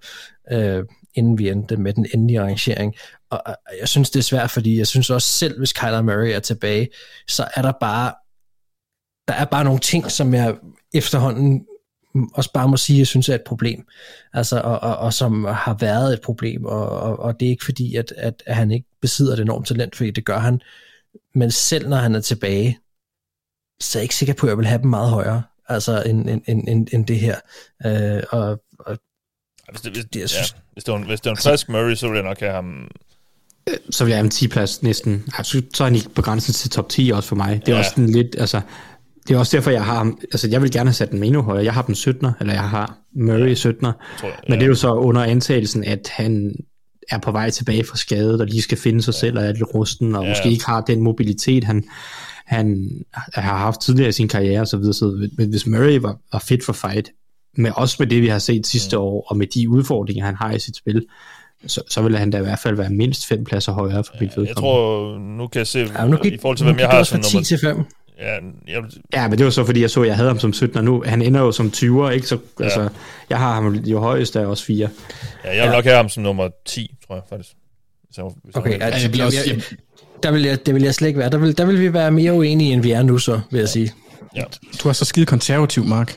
øh, inden vi endte med den endelige arrangering. Og, og jeg synes, det er svært, fordi jeg synes også selv, hvis Kyler Murray er tilbage, så er der bare der er bare nogle ting, som jeg efterhånden også bare må sige, jeg synes er et problem. Altså, og, og, og som har været et problem, og, og, og det er ikke fordi, at, at, at han ikke besidder et enormt talent, fordi det gør han. Men selv når han er tilbage, så er jeg ikke sikker på, at jeg vil have dem meget højere, altså end, end, end, end, end det her. Øh, og, og hvis det, hvis, det, jeg synes, ja. hvis, det var, hvis det var en frisk Murray, så ville jeg nok have ham øh, så vil jeg have en 10 plads næsten. Altså, så er han ikke på grænsen til top 10 også for mig. Det er ja. også sådan lidt, altså, det er også derfor, jeg har ham, altså jeg vil gerne have sat den endnu højere. Jeg har den 17'er, eller jeg har Murray 17'er. Ja, men det er jo så under antagelsen, at han er på vej tilbage fra skade, og lige skal finde sig ja. selv og er lidt rusten, og ja. måske ikke har den mobilitet, han, han har haft tidligere i sin karriere osv. Så, så hvis Murray var, var fit for fight, med også med det, vi har set sidste mm. år, og med de udfordringer, han har i sit spil, så, så vil han da i hvert fald være mindst fem pladser højere for ja, mit vedkommende. Jeg tror, nu kan jeg se, ja, nu gik, i forhold til, hvem jeg har som nummer... 10 til 5. Ja, jeg... ja, men det var så, fordi jeg så, at jeg havde ham som 17, og nu, han ender jo som 20'er, ikke? Så, ja. altså, jeg har ham jo der er også 4. Ja, jeg vil ja. nok have ham som nummer 10, tror jeg faktisk. Så, okay, jeg, jeg, jeg, jeg, der vil jeg, det vil jeg slet ikke være. Der vil, der vil vi være mere uenige, end vi er nu, så vil jeg sige. Ja. Du er så skide konservativ, Mark.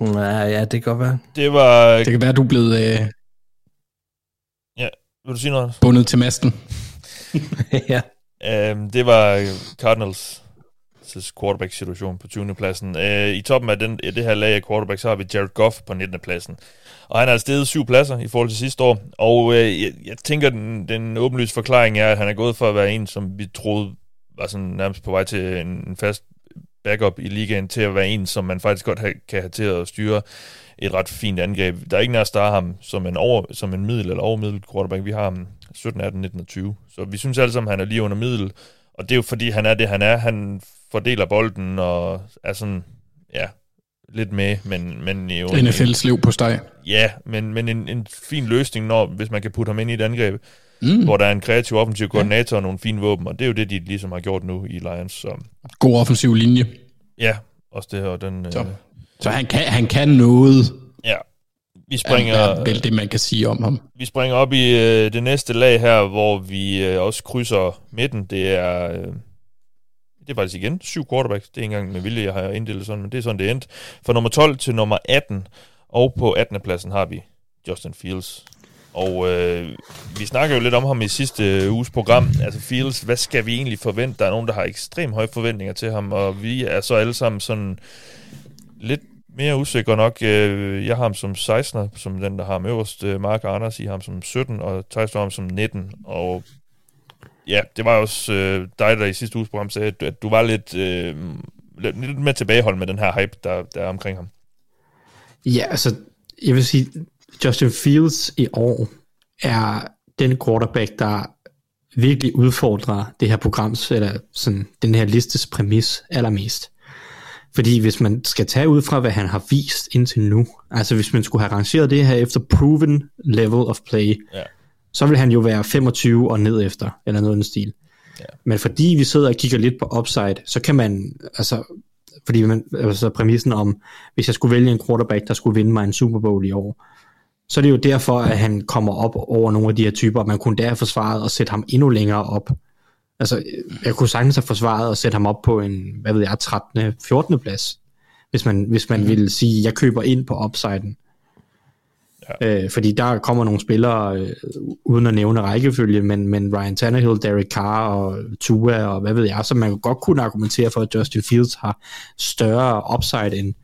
Ja, ja, det kan godt være. Det var... Det kan være, du er blevet øh, Ja, vil du sige noget? bundet til masten. ja. Um, det var Cardinals quarterback-situation på 20. pladsen. Øh, I toppen af den, det her lag af quarterback, så har vi Jared Goff på 19. pladsen. Og han har steget syv pladser i forhold til sidste år. Og øh, jeg, jeg tænker, den, den åbenlyse forklaring er, at han er gået for at være en, som vi troede var sådan nærmest på vej til en, en fast backup i ligaen, til at være en, som man faktisk godt have, kan have til at styre et ret fint angreb. Der er ikke nær der ham som en, over, som en middel eller overmiddel quarterback. Vi har ham 17, 18, 19 og 20. Så vi synes alle sammen, at han er lige under middel. Og det er jo fordi, han er det, han er. Han fordeler bolden og er sådan, ja, lidt med, men, men jo... NFL's liv på steg. Ja, men, men en, en fin løsning, når, hvis man kan putte ham ind i et angreb, mm. hvor der er en kreativ offensiv koordinator ja. og nogle fine våben, og det er jo det, de ligesom har gjort nu i Lions. Så. God offensiv linje. Ja, også det her. Den, så. Øh, så han kan, han kan noget. Ja. Vi springer, er vel det, man kan sige om ham. Vi springer op i øh, det næste lag her, hvor vi øh, også krydser midten. Det er, øh, det er faktisk igen syv quarterbacks. Det er ikke engang med vilje, jeg har inddelt sådan, men det er sådan, det endte. Fra nummer 12 til nummer 18, og på 18. pladsen har vi Justin Fields. Og øh, vi snakker jo lidt om ham i sidste uges program. Altså Fields, hvad skal vi egentlig forvente? Der er nogen, der har ekstremt høje forventninger til ham, og vi er så alle sammen sådan lidt mere usikker nok. Øh, jeg har ham som 16'er, som den, der har ham øverst. Øh, Mark og Anders, I har ham som 17, og Thijs har ham som 19. Og ja, det var også øh, dig, der i sidste uges program sagde, at, at du var lidt, øh, lidt, lidt mere tilbagehold med den her hype, der, der er omkring ham. Ja, altså, jeg vil sige, Justin Fields i år er den quarterback, der virkelig udfordrer det her programs, eller sådan, den her listes præmis allermest. Fordi hvis man skal tage ud fra, hvad han har vist indtil nu, altså hvis man skulle have rangeret det her efter proven level of play, ja. så vil han jo være 25 og ned efter, eller noget i den stil. Ja. Men fordi vi sidder og kigger lidt på upside, så kan man, altså, fordi man, altså præmissen om, hvis jeg skulle vælge en quarterback, der skulle vinde mig en Super Bowl i år, så er det jo derfor, at han kommer op over nogle af de her typer, og man kunne der forsvaret og sætte ham endnu længere op. Altså, jeg kunne sagtens have forsvaret og sætte ham op på en, hvad ved jeg, 13. 14. plads, hvis man, hvis man mm. ville sige, jeg køber ind på upsiden. Ja. Øh, fordi der kommer nogle spillere, øh, uden at nævne rækkefølge, men, men Ryan Tannehill, Derek Carr og Tua og hvad ved jeg, så man godt kunne argumentere for, at Justin Fields har større upside end,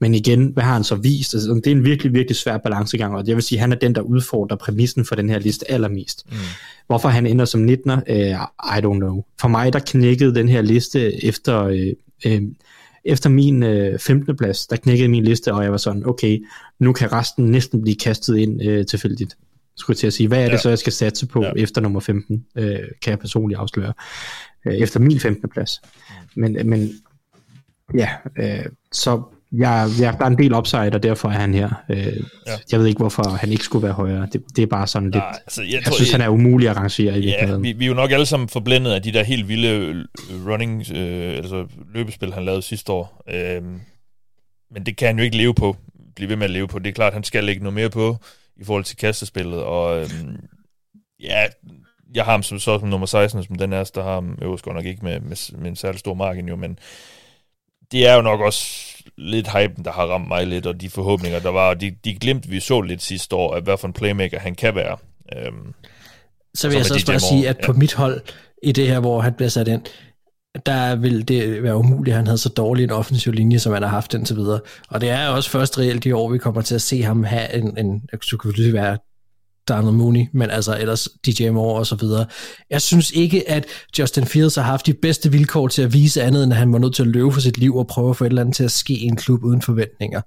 men igen, hvad har han så vist? Altså, det er en virkelig, virkelig svær balancegang, og jeg vil sige, at han er den, der udfordrer præmissen for den her liste allermest. Mm. Hvorfor han ender som 19'er, uh, I don't know. For mig, der knækkede den her liste efter, uh, uh, efter min uh, 15. plads, der knækkede min liste, og jeg var sådan, okay, nu kan resten næsten blive kastet ind uh, tilfældigt. Skulle jeg til at sige, hvad er det ja. så, jeg skal satse på ja. efter nummer 15, uh, kan jeg personligt afsløre, uh, efter min 15. plads. Men, men ja, uh, så jeg, jeg, der er en del upside, og derfor er han her. Øh, ja. Jeg ved ikke, hvorfor han ikke skulle være højere. Det, det er bare sådan lidt... Nej, altså, jeg, jeg tror, synes, jeg, han er umulig at rangere i ja, vi, vi er jo nok alle sammen forblændet af de der helt vilde øh, running, øh, altså løbespil, han lavede sidste år. Øh, men det kan han jo ikke leve på, blive ved med at leve på. Det er klart, han skal lægge noget mere på i forhold til kastespillet, og øh, ja, jeg har ham som, så som nummer 16, som den er, der har ham øverst godt nok ikke med, med, med en særlig stor margin jo, men det er jo nok også lidt hype, der har ramt mig lidt, og de forhåbninger, der var, de, de glemte vi så lidt sidste år, at hvad for en playmaker han kan være. Øhm, så vil jeg så også bare sige, at ja. på mit hold, i det her, hvor han bliver sat ind, der vil det være umuligt, at han havde så dårlig en offensiv linje, som han har haft indtil videre. Og det er også først reelt i år, vi kommer til at se ham have en, en så kunne være Darnell Mooney, men altså ellers DJ Moore og så videre. Jeg synes ikke, at Justin Fields har haft de bedste vilkår til at vise andet, end at han var nødt til at løbe for sit liv og prøve at få et eller andet til at ske i en klub uden forventninger.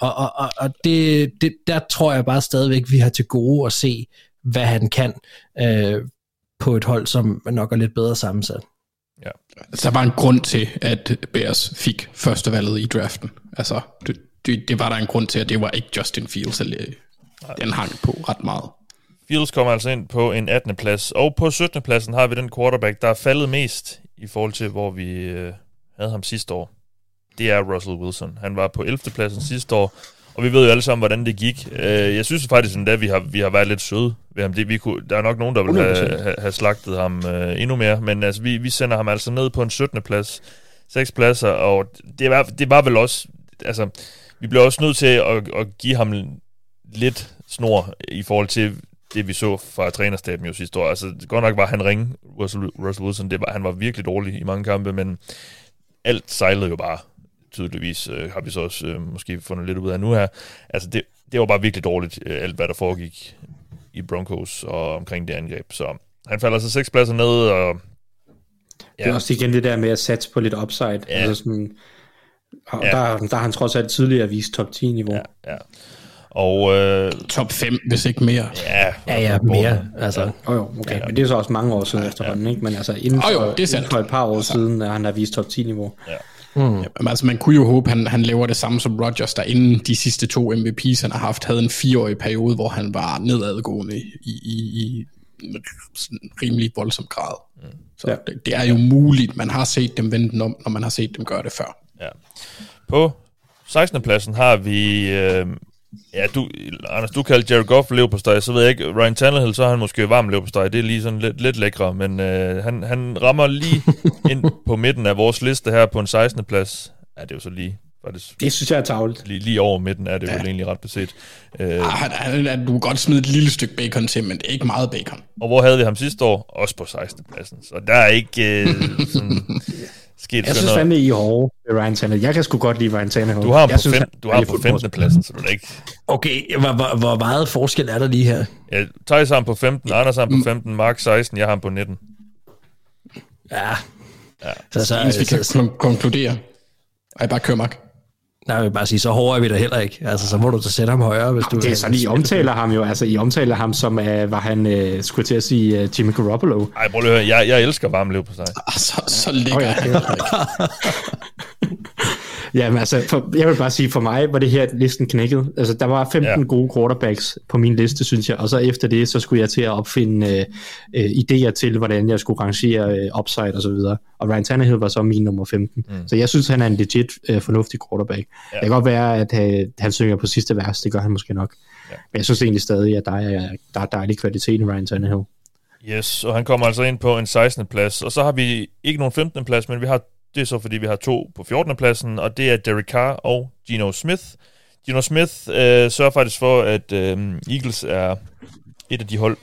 Og, og, og, og det, det, der tror jeg bare stadigvæk, vi har til gode at se, hvad han kan øh, på et hold, som nok er lidt bedre sammensat. Ja. Der var en grund til, at Bears fik førstevalget i draften. Altså, det, det, det var der en grund til, at det var ikke Justin Fields, eller den hang på ret meget. Fields kommer altså ind på en 18. plads, og på 17. pladsen har vi den quarterback, der er faldet mest i forhold til, hvor vi øh, havde ham sidste år. Det er Russell Wilson. Han var på 11. pladsen sidste år, og vi ved jo alle sammen, hvordan det gik. Øh, jeg synes faktisk, at vi har, vi har været lidt søde ved ham. Det, vi kunne, der er nok nogen, der vil have, have, have slagtet ham øh, endnu mere, men altså, vi, vi sender ham altså ned på en 17. plads, seks pladser, og det var, det var vel også, altså, vi bliver også nødt til at, at give ham lidt snor i forhold til det, vi så fra trænerstaben jo sidste år. Altså, godt nok var han ringe, Russell, Russell Wilson, det var, han var virkelig dårlig i mange kampe, men alt sejlede jo bare tydeligvis, øh, har vi så også øh, måske fundet lidt ud af nu her. Altså, det, det var bare virkelig dårligt, øh, alt hvad der foregik i Broncos og omkring det angreb. Så han falder så seks pladser ned, og... Ja. Det er også igen det der med at satse på lidt upside. Ja. Altså sådan, og ja. der, der har han trods alt tidligere vist top 10 niveau. Ja, ja. Og, øh, Top 5, hvis ikke mere. Ja, ja, ja mere. Altså. Ja. Oh, jo, okay. Ja. Men det er så også mange år siden ja, efterhånden, ja. ikke? Men altså inden for, oh, jo, det er inden for et par år altså. siden, at han har vist top 10 niveau. Ja. Mm. Ja, altså, man kunne jo håbe, han, han laver det samme som Rodgers, der inden de sidste to MVP's, han har haft, havde en fireårig periode, hvor han var nedadgående i, i, i rimelig voldsom grad. Mm. Så ja. det, det er jo muligt, man har set dem vende den om, når man har set dem gøre det før. Ja. På 16. pladsen har vi... Øh, ja, du, Anders, du kaldte Jared Goff leverpostej, så ved jeg ikke, Ryan Tannehill, så er han måske varm leverpostej. Det er lige sådan lidt, lidt lækre, men øh, han, han rammer lige ind på midten af vores liste her på en 16. plads. Ja, det er jo så lige faktisk. Det synes jeg er tavligt. Lige, lige over midten er det ja. jo egentlig ret beset. Øh, han, du kan godt smide et lille stykke bacon til, men det er ikke meget bacon. Og hvor havde vi ham sidste år? Også på 16. pladsen. Så der er ikke øh, sådan sket Jeg synes fandme, I er hårde med Ryan Tannehill. Jeg kan sgu godt lide Ryan Tannehill. Du har ham på, synes, fem, du har på 15. pladsen, så du er ikke... Okay, hvor, hvor, hvor meget forskel er der lige her? Ja, Thijs har ham på 15, Anders har ham på 15, Mark 16, jeg har ham på 19. Ja. ja. Så, så, Hvis vi kan så, konkludere. Ej, bare kør, Mark. Nej, jeg vil bare sige, så hård er vi da heller ikke. Altså, så må du da sætte ham højere, hvis du... Det er sådan, I omtaler ham jo. Altså, I omtaler ham som, uh, var han, uh, skulle til at sige, uh, Jimmy Garoppolo. Ej, prøv at høre. Jeg, jeg elsker varme liv på sig. Ah, så, så ligger ja. Jamen altså, for, jeg vil bare sige, for mig var det her listen knækket. Altså, der var 15 ja. gode quarterbacks på min liste, synes jeg, og så efter det, så skulle jeg til at opfinde øh, øh, idéer til, hvordan jeg skulle rangere øh, upside og så videre. Og Ryan Tannehill var så min nummer 15. Mm. Så jeg synes, han er en legit øh, fornuftig quarterback. Ja. Det kan godt være, at øh, han synger på sidste vers, det gør han måske nok. Ja. Men jeg synes egentlig stadig, at der er, der er dejlig kvalitet i Ryan Tannehill. Yes, og han kommer altså ind på en 16. plads, og så har vi ikke nogen 15. plads, men vi har det er så, fordi vi har to på 14. pladsen, og det er Derek Carr og Gino Smith. Gino Smith øh, sørger faktisk for, at øh, Eagles er et af de hold,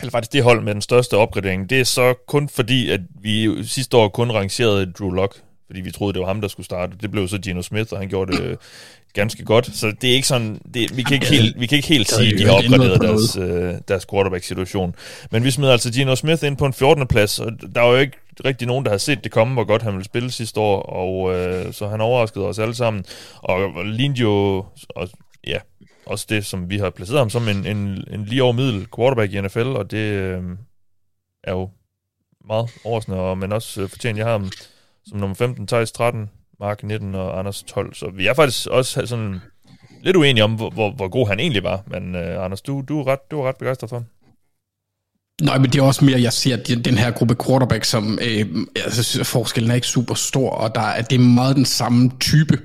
eller faktisk det hold med den største opgradering. Det er så kun fordi, at vi sidste år kun rangerede Drew Lock, fordi vi troede, det var ham, der skulle starte. Det blev så Gino Smith, og han gjorde det øh, ganske godt. Så det er ikke sådan, det, vi, kan ikke helt, vi kan ikke helt sige, at de har opgraderet deres, øh, deres quarterback-situation. Men vi smider altså Gino Smith ind på en 14. plads, og der var jo ikke rigtig nogen, der har set det komme, hvor godt han ville spille sidste år, og øh, så han overraskede os alle sammen. Og lignede jo, og, ja, også det, som vi har placeret ham som en, en, en lige over middel quarterback i NFL, og det øh, er jo meget overraskende, men også øh, fortjent. Jeg har ham som nummer 15, Thijs 13, Mark 19 og Anders 12. Så vi er faktisk også sådan lidt uenige om, hvor, hvor, hvor god han egentlig var. Men uh, Anders, du, du, er ret, du er ret begejstret for ham. Nej, men det er også mere, jeg ser at den her gruppe quarterback, som øh, altså, forskellen er ikke super stor, og der er, det er meget den samme type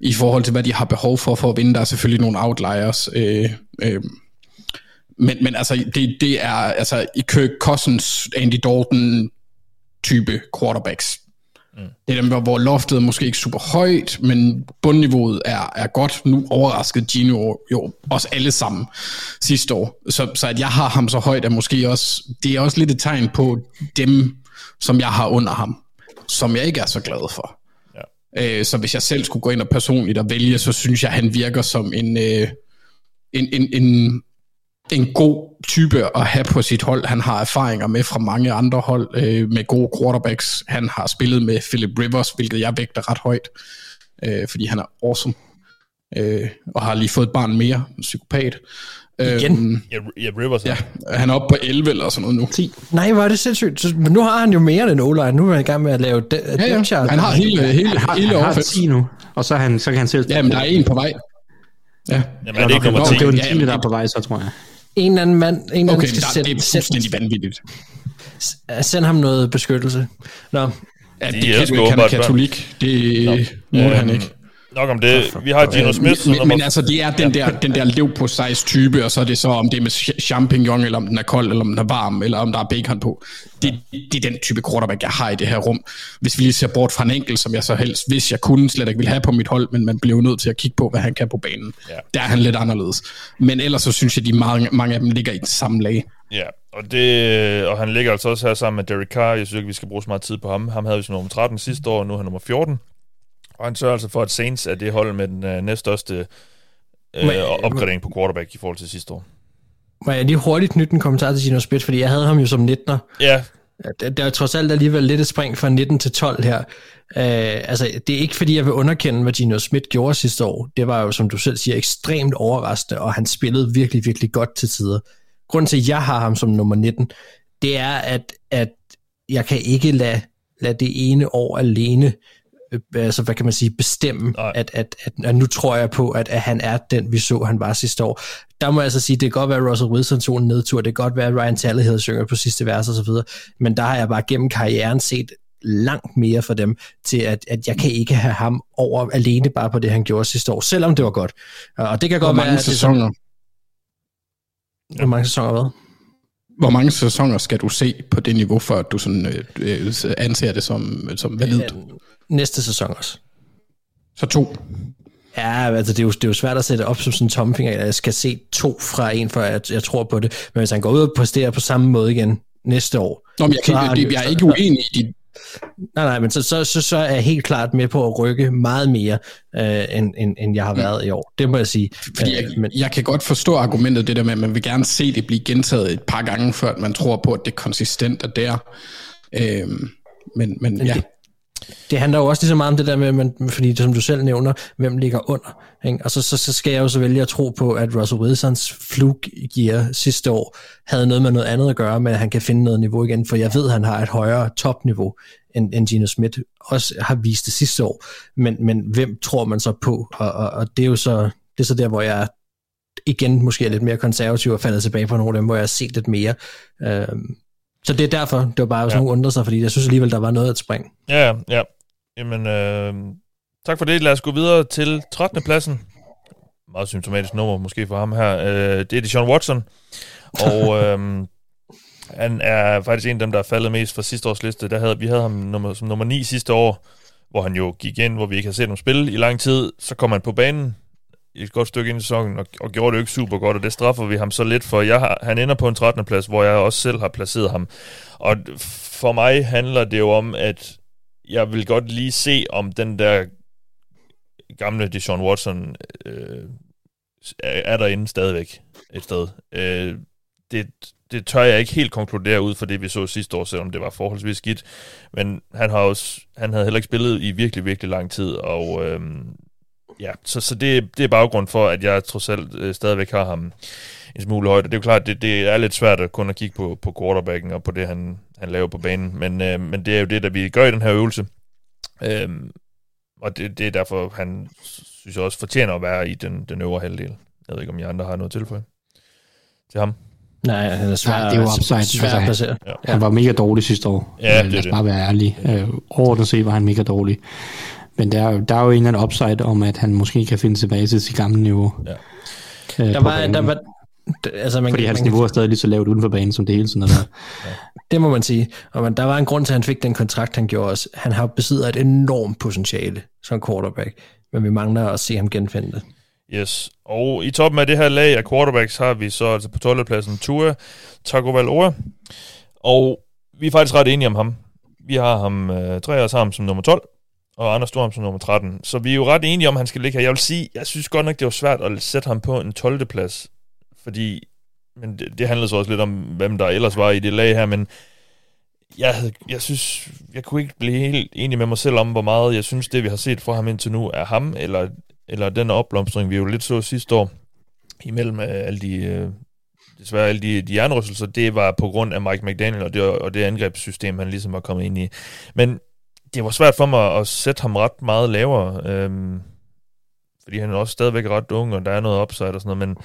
i forhold til, hvad de har behov for for at vinde. Der er selvfølgelig nogle outliers, øh, øh, men, men altså, det, det er altså i Kirk Cousins, Andy Dalton type quarterbacks. Mm. Det er dem, hvor loftet er måske ikke super højt, men bundniveauet er, er godt. Nu overraskede Gino jo også alle sammen sidste år. Så, så at jeg har ham så højt er måske også, det er også lidt et tegn på dem, som jeg har under ham, som jeg ikke er så glad for. Ja. Øh, så hvis jeg selv skulle gå ind og personligt og vælge, så synes jeg, at han virker som en, øh, en, en, en en god type at have på sit hold. Han har erfaringer med fra mange andre hold øh, med gode quarterbacks. Han har spillet med Philip Rivers, hvilket jeg vægter ret højt, øh, fordi han er awesome. Øh, og har lige fået et barn mere, en psykopat. Igen? Øhm, ja, Rivers. Ja, han er oppe på 11 eller sådan noget nu. 10. Nej, hvor er det sindssygt. Men nu har han jo mere end o Nu er han i gang med at lave de- ja, ja. Han har hele, hele, han har, hele han har 10 nu, og så, han, så kan han selv... Ja, men der er en på vej. Ja. Jamen er det ikke nummer 10? Det er jo den 10, der er på vej, så tror jeg en eller anden mand, en okay, skal der, sende, det er fuldstændig vanvittigt. Send ham noget beskyttelse. Nå. Ja, det, det kan, kan han katolik. Det må han ikke. Nok om det. Vi har Gino Smith. Men, men, altså, det er den der, den der lev på size type, og så er det så, om det er med champignon, eller om den er kold, eller om den er varm, eller om der er bacon på. Det, det er den type quarterback, jeg har i det her rum. Hvis vi lige ser bort fra en enkelt, som jeg så helst, hvis jeg kunne, slet ikke vil have på mit hold, men man bliver nødt til at kigge på, hvad han kan på banen. Ja. Der er han lidt anderledes. Men ellers så synes jeg, de mange, mange af dem ligger i den samme lag. Ja, og, det, og han ligger altså også her sammen med Derek Carr. Jeg synes ikke, vi skal bruge så meget tid på ham. Ham havde vi som nummer 13 sidste år, og nu er han nummer 14. Og han sørger altså for, at Saints er det hold med den uh, næststørste uh, opgradering på quarterback i forhold til sidste år. Må jeg lige hurtigt knytte en kommentar til Gino Smith, fordi jeg havde ham jo som 19'er. Ja. Det, der er trods alt alligevel lidt et spring fra 19 til 12 her. Uh, altså, det er ikke fordi, jeg vil underkende, hvad Gino Smith gjorde sidste år. Det var jo, som du selv siger, ekstremt overraskende, og han spillede virkelig, virkelig godt til tider. Grunden til, at jeg har ham som nummer 19, det er, at, at jeg kan ikke lade, lade det ene år alene øh, altså hvad kan man sige, bestemme, at, at, at, at nu tror jeg på, at, at han er den, vi så, han var sidste år. Der må jeg altså sige, det kan godt være, at Russell Wilson tog en nedtur, det kan godt være, at Ryan Tannehill synger på sidste vers og så videre, men der har jeg bare gennem karrieren set langt mere for dem, til at, at jeg kan ikke have ham over alene bare på det, han gjorde sidste år, selvom det var godt. Og det kan godt Hvor mange være... sæsoner? Hvor mange sæsoner hvad? Hvor mange sæsoner skal du se på det niveau, for at du sådan, øh, øh anser det som, som validt? Næste sæson også. Så to? Ja, altså det er, jo, det er jo svært at sætte op som sådan en tomfinger. Jeg skal se to fra en, for jeg, jeg tror på det. Men hvis han går ud og præsterer på samme måde igen næste år... Nå, men jeg, kan, det, jeg er ikke uenig i dit, Nej, nej, men så, så, så, så er jeg helt klart med på at rykke meget mere, øh, end, end, end jeg har været i år. Det må jeg sige. Fordi jeg, men, jeg kan godt forstå argumentet, det der med, at man vil gerne se det blive gentaget et par gange, før man tror på, at det er konsistent er der. Øh, men, men ja. Det, det handler jo også lige så meget om det der med, man, fordi som du selv nævner, hvem ligger under. Ikke? Og så, så, så skal jeg jo så vælge at tro på, at Russell Wilsons fluggear sidste år havde noget med noget andet at gøre, men at han kan finde noget niveau igen, for jeg ved, at han har et højere topniveau, end, end Gino Smith også har vist det sidste år. Men, men hvem tror man så på? Og, og, og det er jo så, det er så der, hvor jeg igen måske er lidt mere konservativ og faldet tilbage på nogle af dem, hvor jeg har set lidt mere. Øhm, så det er derfor, det var bare, hvis ja. undrede sig, fordi jeg synes alligevel, der var noget at springe. Ja, ja. Jamen, øh, tak for det. Lad os gå videre til 13. pladsen. Meget symptomatisk nummer måske for ham her. Øh, det er Deshaun Watson. Og øh, han er faktisk en af dem, der er faldet mest fra sidste års liste. Der havde, vi havde ham nummer, som nummer 9 sidste år, hvor han jo gik ind, hvor vi ikke har set ham spille i lang tid. Så kom han på banen, et godt stykke ind i sæsonen, og, og gjorde det jo ikke super godt, og det straffer vi ham så lidt for. Jeg har, han ender på en 13. plads, hvor jeg også selv har placeret ham. Og for mig handler det jo om, at jeg vil godt lige se, om den der gamle Deshaun Watson øh, er derinde stadigvæk et sted. Øh, det, det tør jeg ikke helt konkludere ud for det, vi så sidste år, selvom det var forholdsvis skidt. Men han, har også, han havde heller ikke spillet i virkelig, virkelig lang tid, og øh, ja, så, så det, det er baggrund for, at jeg trods alt øh, stadigvæk har ham en smule højt. Det er jo klart, det, det er lidt svært at kun at kigge på, på quarterbacken og på det, han, han laver på banen, men, øh, men det er jo det, der vi gør i den her øvelse. Øh, og det, det er derfor, han synes jeg også fortjener at være i den, den øvre halvdel. Jeg ved ikke, om I andre har noget tilføje til ham. Nej, han er svær, Nej, det var upside. svær at placere. Ja. Han var mega dårlig sidste år. Ja, Lad os det bare være ærlig. Øh, overordnet set var han mega dårlig. Men der, der er jo en eller anden upside om, at han måske kan finde tilbage til sit gamle niveau. Ja. Øh, der, var, der var, altså man, Fordi hans man, niveau er stadig lige så lavt uden for banen, som det hele tiden er der. ja. Det må man sige. Og man, der var en grund til, at han fik den kontrakt, han gjorde også. Han har besidder et enormt potentiale som quarterback, men vi mangler at se ham genfinde det. Yes, og i toppen af det her lag af quarterbacks har vi så altså på 12. pladsen Tua Tagovailoa, og vi er faktisk ret enige om ham. Vi har ham, øh, tre af os har ham som nummer 12, og Anders Storm som nummer 13. Så vi er jo ret enige om, at han skal ligge her. Jeg vil sige, jeg synes godt nok, det var svært at sætte ham på en 12. plads, fordi men det, det handler så også lidt om, hvem der ellers var i det lag her, men jeg, jeg synes, jeg kunne ikke blive helt enig med mig selv om, hvor meget jeg synes, det vi har set fra ham indtil nu, er ham, eller, eller den opblomstring, vi jo lidt så sidste år, imellem øh, alle de, øh, desværre alle de, de jernrystelser, det var på grund af Mike McDaniel og det, og det angrebssystem, han ligesom var kommet ind i. Men det var svært for mig at sætte ham ret meget lavere, øhm, fordi han er også stadigvæk ret ung, og der er noget upside og sådan noget, men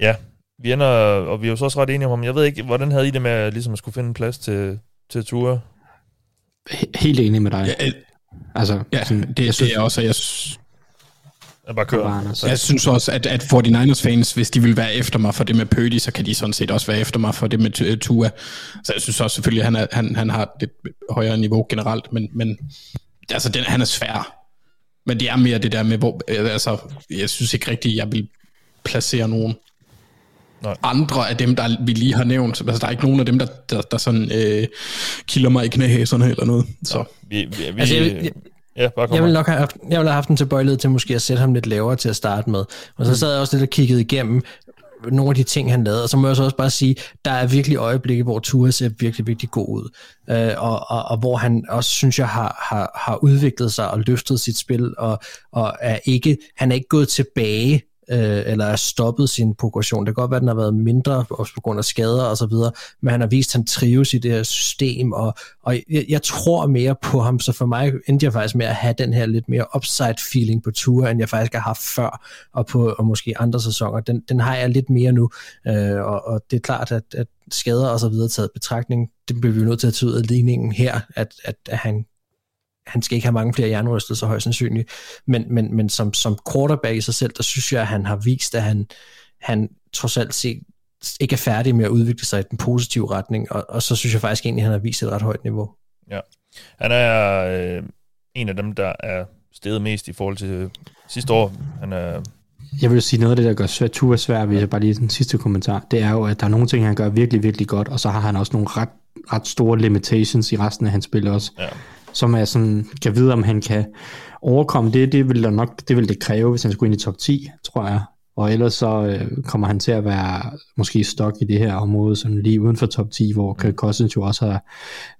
ja, vi ender, og vi er jo så også ret enige om ham. Jeg ved ikke, hvordan havde I det med ligesom at skulle finde en plads til, til ture? Helt enig med dig. Ja, altså, ja sådan, det, jeg synes, det er også, jeg, Jeg bare kører. Så jeg synes også, at, at 49ers fans, hvis de vil være efter mig for det med Purdy, så kan de sådan set også være efter mig for det med Tua. Så jeg synes også selvfølgelig, at han, er, han, han har et højere niveau generelt, men, men altså, den, han er svær. Men det er mere det der med, hvor, altså, jeg synes ikke rigtigt, jeg vil placere nogen Nej. andre af dem, der vi lige har nævnt. Altså, der er ikke nogen af dem, der, der, der sådan øh, kilder mig i knæhæserne eller noget. Så. Ja, vi, vi, vi, altså, jeg, jeg, Ja, bare jeg vil nok have haft, jeg vil have haft en tilbøjelighed til måske at sætte ham lidt lavere til at starte med. Og så mm. sad jeg også lidt og kiggede igennem nogle af de ting, han lavede. Og så må jeg så også bare sige, der er virkelig øjeblikke, hvor Tua ser virkelig, virkelig god ud. Øh, og, og, og hvor han også, synes jeg, har, har, har udviklet sig og løftet sit spil, og, og er ikke, han er ikke gået tilbage øh, eller er stoppet sin progression. Det kan godt være, at den har været mindre, også på grund af skader og så videre, men han har vist, at han trives i det her system, og, og jeg, jeg tror mere på ham, så for mig endte jeg faktisk med at have den her lidt mere upside feeling på ture, end jeg faktisk har haft før, og på og måske andre sæsoner. Den, den har jeg lidt mere nu, øh, og, og det er klart, at, at skader og så videre taget betragtning, det bliver vi nødt til at tage ud af ligningen her, at, at, at han han skal ikke have mange flere jernrystelser højst sandsynligt, men, men, men som, som quarterback i sig selv, der synes jeg, at han har vist, at han, han trods alt set ikke er færdig med at udvikle sig i den positive retning, og, og så synes jeg faktisk egentlig, at han har vist et ret højt niveau. Ja, han er øh, en af dem, der er steget mest i forhold til sidste år. Han er jeg vil sige noget af det, der gør svært, Tua svær, hvis jeg bare lige den sidste kommentar, det er jo, at der er nogle ting, han gør virkelig, virkelig godt, og så har han også nogle ret, ret store limitations i resten af hans spil også. Ja som er sådan, kan vide, om han kan overkomme det. Det vil, der nok, det vil det kræve, hvis han skulle ind i top 10, tror jeg. Og ellers så øh, kommer han til at være måske stok i det her område, sådan lige uden for top 10, hvor Kirk Cousins jo også har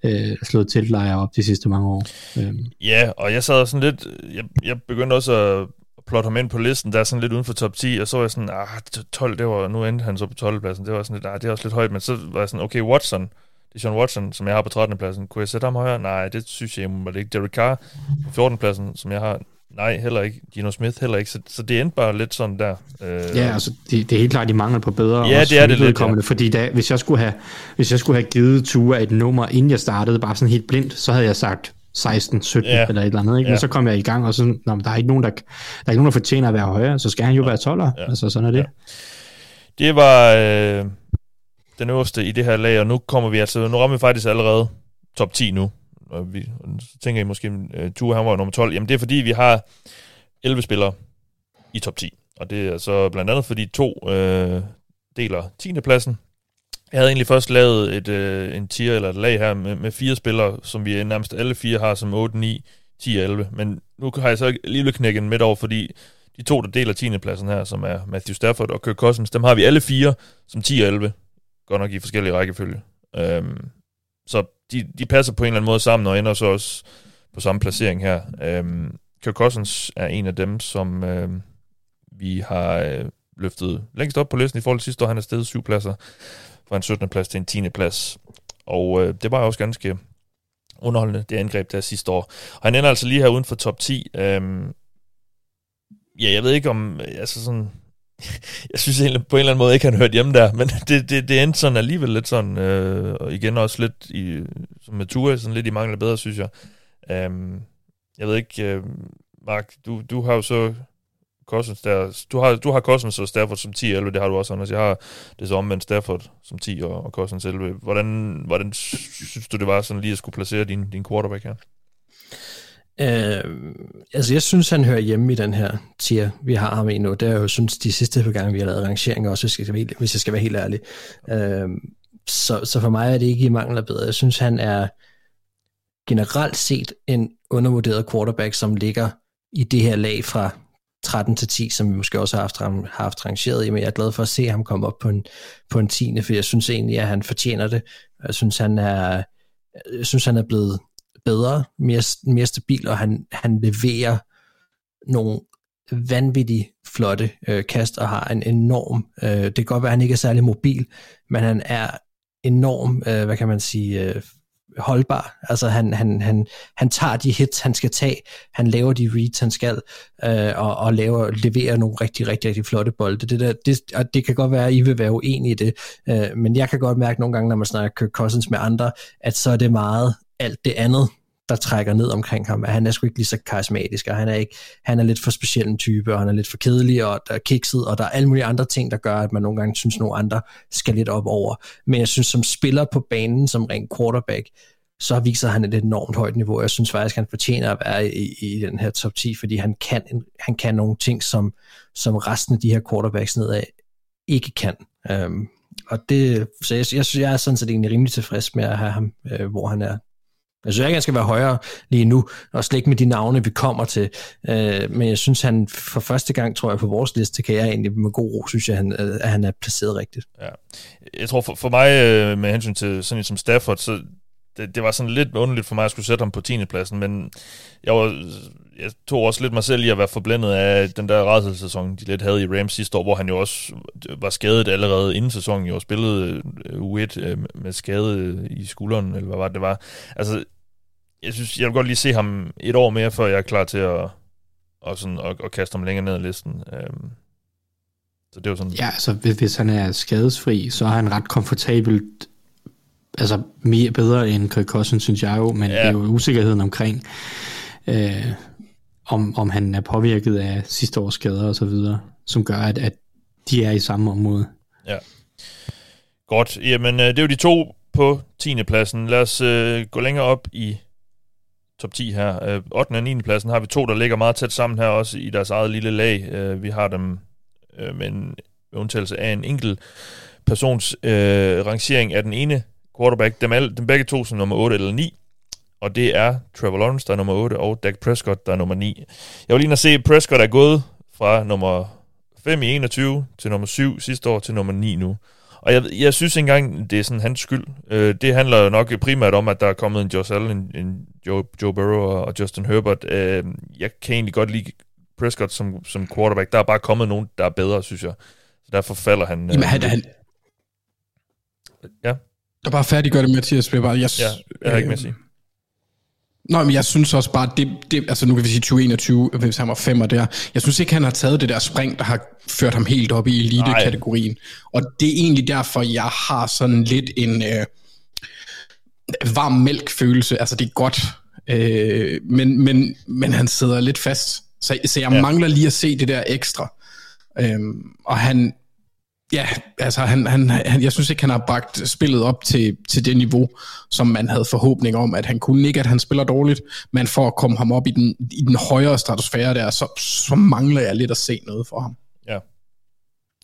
øh, slået teltlejre op de sidste mange år. Øhm. Ja, og jeg sad sådan lidt, jeg, jeg begyndte også at plotte ham ind på listen, der er sådan lidt uden for top 10, og så var jeg sådan, ah, 12, det var, nu endte han så på 12. pladsen, det var sådan lidt, ah, det er også lidt højt, men så var jeg sådan, okay, Watson, det er Sean Watson, som jeg har på 13. pladsen. Kunne jeg sætte ham højere? Nej, det synes jeg må det ikke. Derek Carr på 14. pladsen, som jeg har. Nej, heller ikke. Gino Smith heller ikke. Så, så det endte bare lidt sådan der. Øh, ja, altså det, det er helt klart, de mangler på bedre. Ja, det er det lidt, ja. Fordi da, hvis, jeg skulle have, hvis jeg skulle have givet Tua et nummer, inden jeg startede, bare sådan helt blindt, så havde jeg sagt 16, 17 ja. eller et eller andet. Ikke? Men så kom jeg i gang, og så, nå, der er ikke nogen, der, der, er ikke nogen, der fortjener at være højere, så skal han jo ja. være 12'er. Ja. Altså sådan er det. Ja. Det var... Øh den øverste i det her lag, og nu kommer vi altså, nu rammer vi faktisk allerede top 10 nu. Og vi, så tænker I måske, øh, uh, Ture han var nummer 12. Jamen det er fordi, vi har 11 spillere i top 10. Og det er så blandt andet fordi to uh, deler 10. pladsen. Jeg havde egentlig først lavet et, uh, en tier eller et lag her med, med fire spillere, som vi nærmest alle fire har som 8, 9, 10 og 11. Men nu har jeg så lige knækket midt over, fordi de to, der deler 10. pladsen her, som er Matthew Stafford og Kirk Cousins, dem har vi alle fire som 10 og 11 godt nok i forskellige rækkefølge. Øhm, så de, de passer på en eller anden måde sammen, og ender så også på samme placering her. Øhm, Kirk Cousins er en af dem, som øhm, vi har øh, løftet længst op på listen i forhold til sidste år. Han er steget syv pladser fra en 17. plads til en 10. plads. Og øh, det var også ganske underholdende, det angreb der sidste år. Og han ender altså lige her uden for top 10. Øhm, ja, jeg ved ikke om, øh, altså sådan, jeg synes egentlig på en eller anden måde ikke, han hørt hjemme der, men det, det, det endte sådan alligevel lidt sådan, øh, og igen også lidt i, som med Ture, sådan lidt i mangel af bedre, synes jeg. Um, jeg ved ikke, øh, Mark, du, du har jo så Cousins der, du har, du har Cousins og Stafford som 10-11, det har du også, Anders. Jeg har det så omvendt Stafford som 10 og, og Cousins 11. Hvordan, hvordan synes du, det var sådan lige at skulle placere din, din quarterback her? Øh, altså jeg synes, han hører hjemme i den her tier, vi har ham i nu. Det er jo synes, de sidste par gange, vi har lavet rangeringer også, hvis jeg skal være, hvis jeg skal være helt ærlig. Øh, så, så for mig er det ikke i mangel af bedre. Jeg synes, han er generelt set en undervurderet quarterback, som ligger i det her lag fra 13 til 10, som vi måske også har haft, har haft rangeret. Men jeg er glad for at se ham komme op på en, på en 10. For jeg synes egentlig, at han fortjener det. Jeg synes, han er, jeg synes, han er blevet bedre, mere, mere stabil, og han, han leverer nogle vanvittigt flotte øh, kast og har en enorm, øh, det kan godt være, at han ikke er særlig mobil, men han er enorm, øh, hvad kan man sige, øh, holdbar. Altså han, han, han, han tager de hits, han skal tage, han laver de reads, han skal, øh, og, og laver, leverer nogle rigtig, rigtig, rigtig flotte bolde. Det, der, det, og det kan godt være, at I vil være uenige i det, øh, men jeg kan godt mærke nogle gange, når man snakker Kirk Cousins med andre, at så er det meget alt det andet, der trækker ned omkring ham, at han er sgu ikke lige så karismatisk, og han er, ikke, han er lidt for speciel en type, og han er lidt for kedelig, og der er kikset, og der er alle mulige andre ting, der gør, at man nogle gange synes, at nogle andre skal lidt op over. Men jeg synes, som spiller på banen, som ren quarterback, så viser han et enormt højt niveau. Jeg synes faktisk, han fortjener at være i, i den her top 10, fordi han kan, han kan nogle ting, som, som resten af de her quarterbacks nedad ikke kan. Øhm, og det, så jeg, jeg, synes, jeg er sådan set egentlig rimelig tilfreds med at have ham, øh, hvor han er. Jeg synes ikke, han skal være højere lige nu, og slet ikke med de navne, vi kommer til. Øh, men jeg synes, han for første gang, tror jeg, på vores liste, kan jeg egentlig med god ro, synes jeg, han, øh, at han er placeret rigtigt. Ja. Jeg tror for, for mig, øh, med hensyn til sådan en som Stafford, så det, det var sådan lidt underligt for mig at skulle sætte ham på 10. pladsen, men jeg, var, jeg tog også lidt mig selv i at være forblændet af den der rædselssæson, de lidt havde i Rams sidste år, hvor han jo også var skadet allerede inden sæsonen, jo spillede u 1 øh, med skade i skulderen, eller hvad var det, det var. Altså, jeg synes, jeg vil godt lige se ham et år mere, før jeg er klar til at, og sådan, at, at kaste ham længere ned ad listen. Øhm, så det var sådan... Ja, altså hvis han er skadesfri, så er han ret komfortabelt altså mere bedre end Kirk Cousins, synes jeg jo, men ja. det er jo usikkerheden omkring, øh, om, om han er påvirket af sidste års skader og så videre, som gør, at, at de er i samme område. Ja. Godt. Jamen, øh, det er jo de to på 10. pladsen. Lad os øh, gå længere op i top 10 her. Øh, 8. og 9. pladsen har vi to, der ligger meget tæt sammen her også i deres eget lille lag. Øh, vi har dem øh, med en med undtagelse af en enkelt persons øh, rangering af den ene quarterback. Dem, alle, dem begge to som nummer 8 eller 9. Og det er Trevor Lawrence, der er nummer 8, og Dak Prescott, der er nummer 9. Jeg vil lige at se, at Prescott er gået fra nummer 5 i 21 til nummer 7 sidste år til nummer 9 nu. Og jeg, jeg synes ikke engang, det er sådan hans skyld. Øh, det handler nok primært om, at der er kommet en Josh Allen, en, en Joe, Joe Burrow og Justin Herbert. Øh, jeg kan egentlig godt lide Prescott som, som quarterback. Der er bare kommet nogen, der er bedre, synes jeg. Så derfor falder han... Jamen, han, øh, han, ja. Der bare færdiggør det, Mathias. Jeg, bare, jeg, ja, jeg har ikke med at sige. Nå, men jeg synes også bare, det, det, altså nu kan vi sige 2021, hvis han var femmer der. Jeg synes ikke, han har taget det der spring, der har ført ham helt op i elite-kategorien. Og det er egentlig derfor, jeg har sådan lidt en øh, varm mælk-følelse. Altså, det er godt, øh, men, men, men han sidder lidt fast. Så, så jeg ja. mangler lige at se det der ekstra. Øh, og han, Ja, altså han, han, han, jeg synes ikke, han har bragt spillet op til, til det niveau, som man havde forhåbning om, at han kunne ikke, at han spiller dårligt, men for at komme ham op i den, i den højere stratosfære der, så, så mangler jeg lidt at se noget for ham. Ja.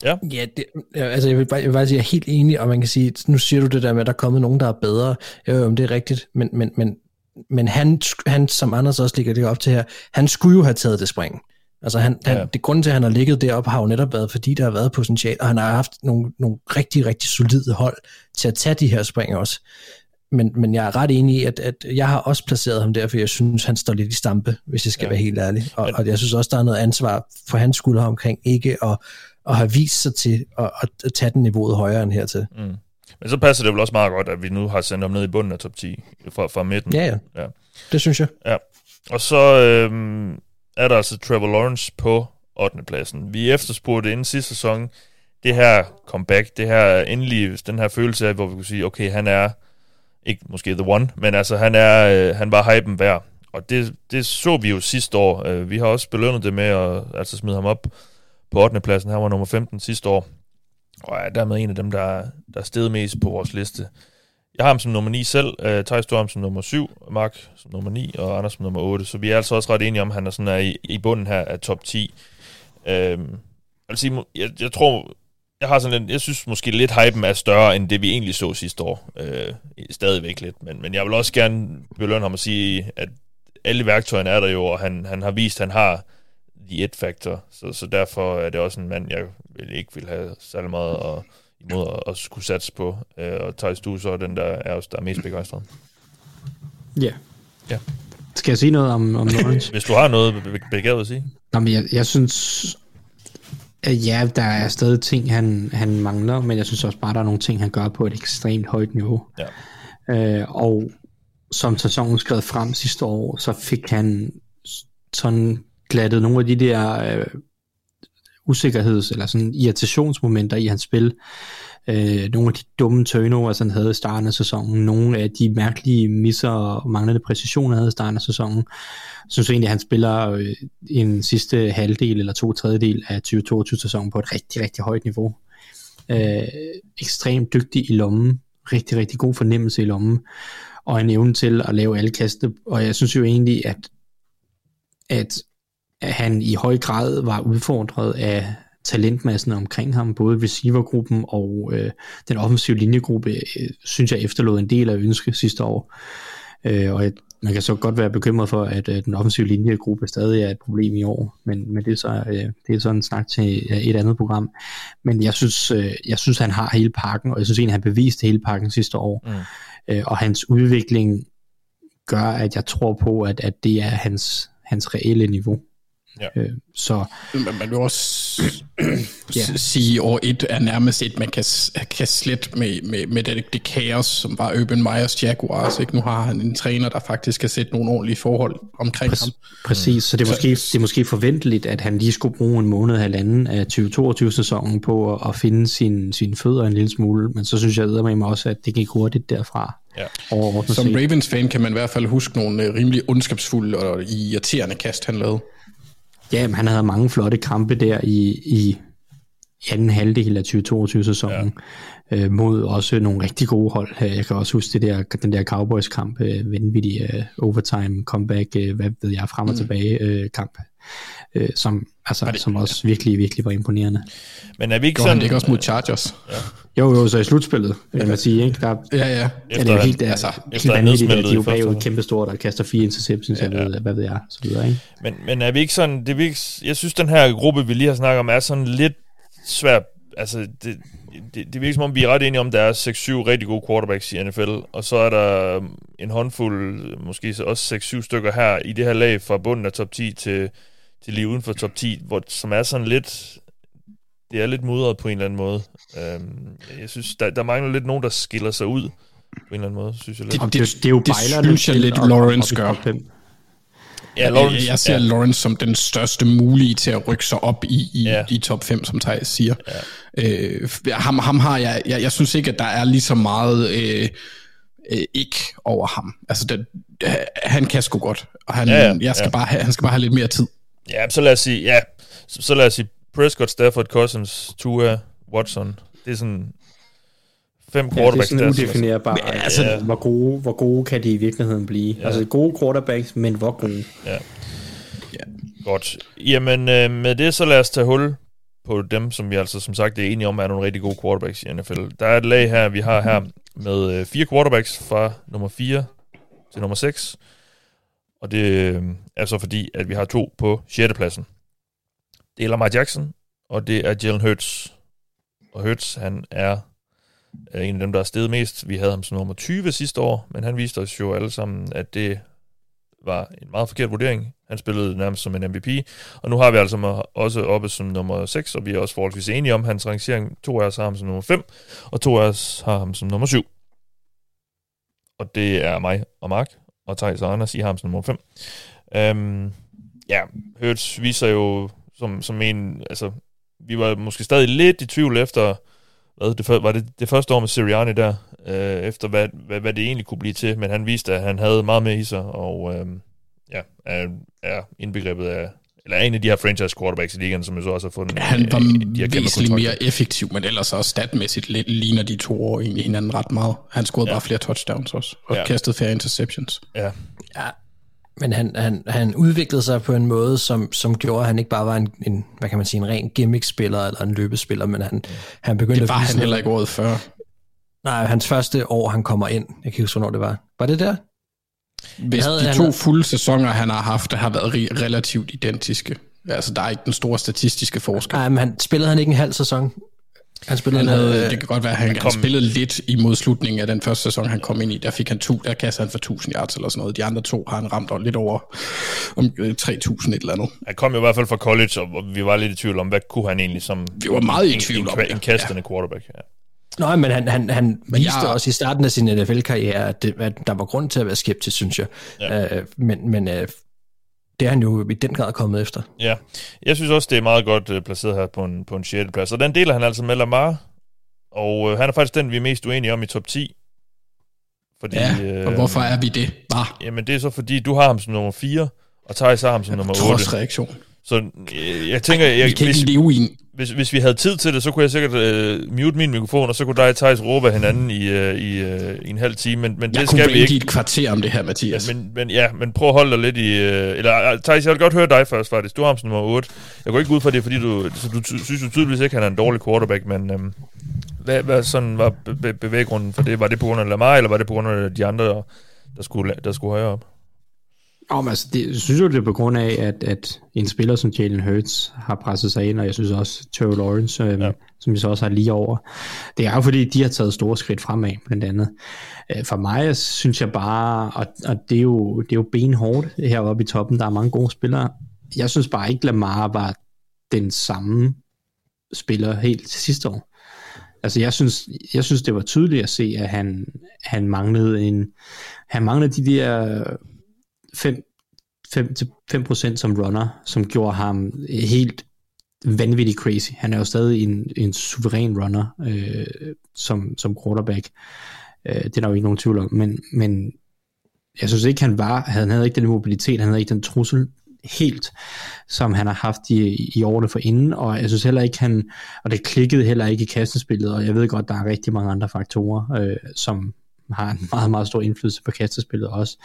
Ja, ja det, altså jeg vil, bare, jeg vil bare sige, jeg er helt enig, og man kan sige, nu siger du det der med, at der er kommet nogen, der er bedre. Jo, jo, det er rigtigt, men, men, men, men han, han, som Anders også ligger det op til her, han skulle jo have taget det spring. Altså han, han, ja. det grund til, at han har ligget deroppe, har jo netop været, fordi der har været potentiale, og han har haft nogle, nogle rigtig, rigtig solide hold til at tage de her spring også. Men, men jeg er ret enig i, at, at jeg har også placeret ham der, for jeg synes, han står lidt i stampe, hvis jeg skal ja. være helt ærlig. Og, og jeg synes også, der er noget ansvar for hans skulder omkring ikke at, at have vist sig til at, at tage den niveauet højere end hertil. Mm. Men så passer det vel også meget godt, at vi nu har sendt ham ned i bunden af top 10 fra, fra midten. Ja, ja, ja. Det synes jeg. Ja. Og så øhm, er der altså Trevor Lawrence på 8. pladsen. Vi efterspurgte inden sidste sæson det her comeback, det her endelig, den her følelse af, hvor vi kunne sige, okay, han er ikke måske the one, men altså han er, øh, han var hypen værd. Og det, det så vi jo sidste år. Øh, vi har også belønnet det med at altså smide ham op på 8. pladsen. Han var nummer 15 sidste år. Og er dermed en af dem, der, der er steget mest på vores liste. Jeg har ham som nummer 9 selv, øh, Thijs, du har ham som nummer 7, Mark som nummer 9, og Anders som nummer 8. Så vi er altså også ret enige om, at han er, sådan er i, i bunden her af top 10. Øh, jeg, vil sige, jeg, jeg tror, jeg har sådan en, jeg synes måske lidt hypen er større, end det vi egentlig så sidste år. Øh, stadigvæk lidt, men, men jeg vil også gerne belønne ham og sige, at alle værktøjerne er der jo, og han, han har vist, at han har the it factor, så, så derfor er det også en mand, jeg vil ikke vil have særlig meget at imod at, at skulle satse på. Øh, og Thijs, du så den, der er, der er mest begejstret. Ja. ja. Skal jeg sige noget om, om Lawrence? Hvis du har noget begavet at sige. Jamen, jeg, jeg synes, at ja, der er stadig ting, han, han mangler, men jeg synes også bare, der er nogle ting, han gør på et ekstremt højt niveau. Ja. Øh, og som sæsonen skrev frem sidste år, så fik han sådan glattet nogle af de der øh, usikkerheds- eller sådan irritationsmomenter i hans spil. Øh, nogle af de dumme turnovers, han havde i starten af sæsonen, nogle af de mærkelige misser og manglende præcision, han havde i starten af sæsonen. Jeg synes egentlig, at han spiller øh, en sidste halvdel eller to tredjedel af 2022-sæsonen på et rigtig, rigtig højt niveau. Øh, ekstremt dygtig i lommen, rigtig, rigtig god fornemmelse i lommen, og en evne til at lave alle kaste. Og jeg synes jo egentlig, at, at han i høj grad var udfordret af talentmassen omkring ham, både receivergruppen og øh, den offensive linjegruppe, øh, synes jeg efterlod en del af ønske sidste år. Øh, og man kan så godt være bekymret for, at øh, den offensive linjegruppe stadig er et problem i år, men, men det, er så, øh, det er sådan en snak til øh, et andet program. Men jeg synes, øh, jeg synes, han har hele pakken, og jeg synes egentlig, han beviste hele pakken sidste år. Mm. Øh, og hans udvikling gør, at jeg tror på, at, at det er hans, hans reelle niveau. Ja. Øh, så Men man vil også ja. sige, at år et er nærmest et, man kan, kan slet med, med, med det, det kaos, som var Urban Meyers Jaguars. Ikke? Nu har han en træner, der faktisk kan sætte nogle ordentlige forhold omkring Præ- ham. Præcis, så det er, måske, det er måske forventeligt, at han lige skulle bruge en måned eller halvanden af 2022-sæsonen på at, at finde sine sin fødder en lille smule, men så synes jeg med mig også, at det gik hurtigt derfra. Ja. Som. Ravens-fan kan man i hvert fald huske nogle øh, rimelig ondskabsfulde og irriterende kast, han lavede. Ja, han havde mange flotte kampe der i, i anden halvdel af 2022-sæsonen, ja. øh, mod også nogle rigtig gode hold. Øh, Jeg kan også huske det der, den der Cowboys-kamp, øh, vanvittig øh, overtime, comeback, øh, hvad ved jeg, frem og tilbage øh, kamp, øh, som, altså, det- som også virkelig, virkelig var imponerende. Men er vi ikke Gjorde han sådan... det ikke også mod Chargers? Jo, jo, så i slutspillet, kan man sige, ikke? Der, Ja, ja. er det Efter jo han- helt, altså, altså, efter helt han vanvittigt, at nedsmeltede de er jo i første bagud omgang. kæmpe store, der kaster fire interceptions, ja, jeg ved, hvad ved jeg, så videre, ikke? Men, men er vi ikke sådan... Det er vi ikke, jeg synes, den her gruppe, vi lige har snakket om, er sådan lidt svær... Altså, det, det, det virker som om, vi er ret enige om, der er 6-7 rigtig gode quarterbacks i NFL, og så er der en håndfuld, måske så også 6-7 stykker her i det her lag fra bunden af top 10 til, til lige uden for top 10, hvor, som er sådan lidt... Det er lidt mudret på en eller anden måde. Øhm, jeg synes, der, der mangler lidt nogen, der skiller sig ud på en eller anden måde, synes jeg lidt. Det, det, det er jo det synes jeg lidt, Lawrence gør. Ja, Lawrence, jeg ser ja. Lawrence som den største mulige til at rykke sig op i, i, Ja. i top 5, som Thijs siger. Ja. Øh, ham, ham har jeg, jeg, jeg synes ikke, at der er lige så meget øh, øh, ikke over ham. Altså, det, han kan sgu godt, og han, ja, ja, jeg skal ja. bare have, han skal bare have lidt mere tid. Ja, så lad os sige, ja, så, så lad os sige Prescott, Stafford, Cousins, Tua, Watson. Det er sådan fem Ja, det er quarterbacks sådan udefinerbart. Men, altså, ja. hvor, gode, hvor gode kan de i virkeligheden blive? Ja. Altså gode quarterbacks, men hvor gode? Godt. Jamen, øh, med det så lad os tage hul på dem, som vi altså som sagt er enige om, er nogle rigtig gode quarterbacks i NFL. Der er et lag her, vi har her med øh, fire quarterbacks fra nummer 4 til nummer 6. Og det øh, er så fordi, at vi har to på 6. pladsen. Det er Lamar Jackson, og det er Jalen Hurts. Og Hurts, han er øh, en af dem, der er steget mest. Vi havde ham som nummer 20 sidste år, men han viste os jo alle sammen, at det var en meget forkert vurdering. Han spillede nærmest som en MVP, og nu har vi altså også oppe som nummer 6, og vi er også forholdsvis enige om hans rangering. To af os har ham som nummer 5, og to af os har ham som nummer 7. Og det er mig og Mark, og Thijs og Anders, I har ham som nummer 5. Øhm, ja, Hurts viser jo som, som en, altså, vi var måske stadig lidt i tvivl efter, hvad, det, var det det første år med Sirianni der, øh, efter hvad, hvad, hvad det egentlig kunne blive til, men han viste, at han havde meget med i sig, og øh, ja, er, er indbegrebet af, eller er en af de her franchise quarterbacks i ligaen, som jo så også har fundet Han var øh, de her væsentligt mere effektiv, men ellers også statmæssigt lidt ligner de to år egentlig hinanden ret meget. Han scorede Ja. ja. bare flere touchdowns også, og Ja. ja. kastede færre interceptions. Ja, Ja, men han, han, han udviklede sig på en måde, som, som gjorde, at han ikke bare var en, en hvad kan man sige, en ren gimmick-spiller eller en løbespiller, men han, han begyndte Det var at han heller ikke året før. Nej, hans første år, han kommer ind. Jeg kan ikke huske, hvornår det var. Var det der? Hvis Havde de han- to fulde sæsoner, han har haft, har været relativt identiske. Altså, der er ikke den store statistiske forskel. Nej, men han spillede han ikke en halv sæson. Han spillede Han havde, øh, det kan godt være, at han, kom- han spillede lidt imod slutningen af den første sæson, han kom ind i. Der fik han to, der kastede han for 1000 yards eller sådan noget. De andre to har han ramt over- lidt over om øh, 3000 et eller andet. han kom jo i hvert fald fra college, og vi var lidt i tvivl om, hvad kunne han egentlig som Vi var meget i en, tvivl en, om en, en kastende ja. quarterback. Ja. Nej, men han, han, han viste jeg- også i starten af sin NFL-karriere, at, det, at der var grund til at være skeptisk, synes jeg. Ja. Øh, men men øh, det er han jo i den grad kommet efter. Ja, jeg synes også, det er meget godt uh, placeret her på en, på en 6. plads. Og den deler han altså med Lamar, og uh, han er faktisk den, vi er mest uenige om i top 10. Fordi, ja, og øh, hvorfor er vi det? Bare. Jamen, det er så fordi, du har ham som nummer 4, og Thijs har ham som nummer 8. reaktion. Så jeg, jeg tænker... Jeg, vi kan hvis, ikke leve i en hvis, hvis vi havde tid til det, så kunne jeg sikkert uh, mute min mikrofon, og så kunne dig og Thijs råbe hinanden i, uh, i, uh, i en halv time, men, men jeg det skal vi ikke. Jeg et kvarter om det her, Mathias. Men, men, ja, men prøv at holde dig lidt i... Uh, eller Thijs, jeg vil godt høre dig først, faktisk. Du har ham nummer 8. Jeg går ikke ud fra det, fordi du, så du synes du tydeligvis ikke, at han er en dårlig quarterback, men um, hvad, hvad sådan var be- bevæggrunden for det? Var det på grund af Lamar, eller var det på grund af de andre, der skulle, der skulle højere op? Oh, altså, det, jeg synes jo, det er på grund af, at, at en spiller som Jalen Hurts har presset sig ind, og jeg synes også Terrell Lawrence, øhm, ja. som vi så også har lige over. Det er jo fordi, de har taget store skridt fremad, blandt andet. Øh, for mig synes jeg bare, og, og det, er jo, det er jo benhårdt heroppe i toppen, der er mange gode spillere. Jeg synes bare ikke, Lamar var den samme spiller helt til sidste år. Altså jeg synes, jeg synes det var tydeligt at se, at han, han manglede en, han manglede de der 5, 5, 5% som runner, som gjorde ham helt vanvittigt crazy. Han er jo stadig en, en suveræn runner øh, som, som quarterback. Øh, det er der jo ikke nogen tvivl om. Men, men jeg synes ikke, han var, han havde ikke den mobilitet, han havde ikke den trussel helt, som han har haft i, i årene for inden, og jeg synes heller ikke, han, og det klikkede heller ikke i kastespillet, og jeg ved godt, der er rigtig mange andre faktorer, øh, som har en meget, meget stor indflydelse på kastespillet også.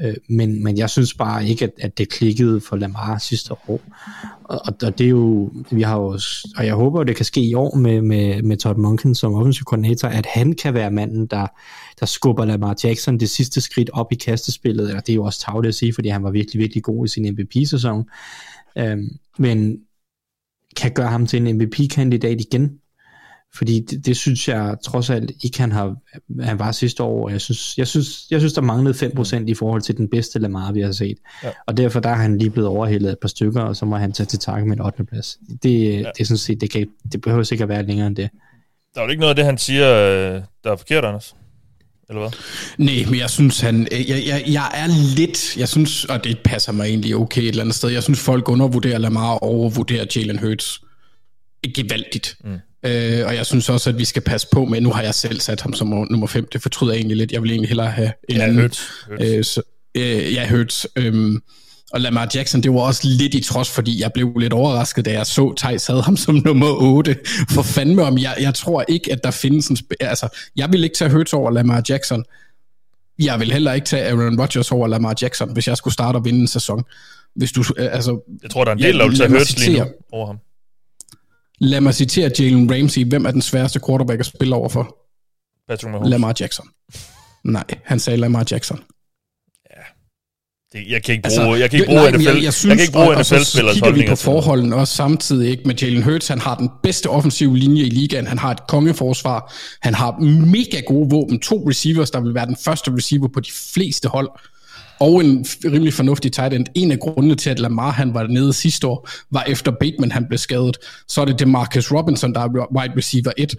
Øh, men, men jeg synes bare ikke, at, at det klikkede for Lamar sidste år. Og, og det er jo, vi har jo, og jeg håber, at det kan ske i år med, med, med Todd Monken som offensiv koordinator, at han kan være manden, der, der skubber Lamar Jackson det sidste skridt op i kastespillet, og det er jo også tavligt at sige, fordi han var virkelig, virkelig god i sin MVP-sæson. Øhm, men kan gøre ham til en MVP-kandidat igen, fordi det, det synes jeg trods alt ikke, han, har, han var sidste år. Jeg synes, jeg synes, jeg synes der manglede 5% i forhold til den bedste Lamar, vi har set. Ja. Og derfor der er han lige blevet overhældet et par stykker, og så må han tage til takke med en 8. plads. Det, ja. det, synes jeg, det, kan, det behøver sikkert være længere end det. Der er jo ikke noget af det, han siger, øh, der er forkert, Anders. Eller hvad? Nej, men jeg synes, han, jeg, jeg, jeg er lidt, jeg synes, og det passer mig egentlig okay et eller andet sted, jeg synes, folk undervurderer Lamar og overvurderer Jalen Hurts gevaldigt. Mm. Øh, og jeg synes også, at vi skal passe på med, nu har jeg selv sat ham som nummer 5, det fortryder jeg egentlig lidt, jeg vil egentlig hellere have en ja, anden. Hurts. Øh, så, øh, ja, Hurts. Øh, og Lamar Jackson, det var også lidt i trods, fordi jeg blev lidt overrasket, da jeg så Thijs havde ham som nummer 8. For fandme om, jeg, jeg tror ikke, at der findes en... Altså, jeg vil ikke tage Hurts over Lamar Jackson. Jeg vil heller ikke tage Aaron Rodgers over Lamar Jackson, hvis jeg skulle starte og vinde en sæson. Hvis du, øh, altså, jeg tror, der er en del, der vil tage Hurts lige nu over ham. Lad mig citere Jalen Ramsey. Hvem er den sværeste quarterback at spille overfor? Patrick Mahomes. Lamar Jackson. Nej, han sagde Lamar Jackson. Ja. Det, jeg kan ikke bruge, altså, jeg kan ikke bruge nej, NFL, jeg, jeg, synes, jeg kan ikke bruge NFL-spillers holdninger. vi på forholden også samtidig ikke med Jalen Hurts. Han har den bedste offensive linje i ligaen. Han har et kongeforsvar. Han har mega gode våben. To receivers, der vil være den første receiver på de fleste hold og en rimelig fornuftig tight end. En af grundene til, at Lamar han var nede sidste år, var efter Bateman han blev skadet. Så er det DeMarcus Robinson, der er wide receiver 1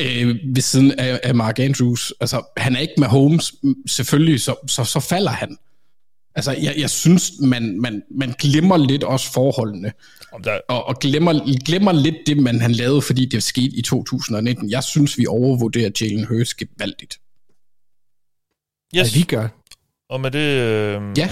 øh, ved siden af, af Mark Andrews. Altså, han er ikke med Holmes, selvfølgelig, så, så, så falder han. Altså, jeg, jeg synes, man, man, man glemmer lidt også forholdene. Der... Og, og glemmer, glemmer lidt det, man han lavede, fordi det skete i 2019. Jeg synes, vi overvurderer Jalen Hurts gevaldigt. Yes. Ja, vi gør. Og med det... Øh, ja.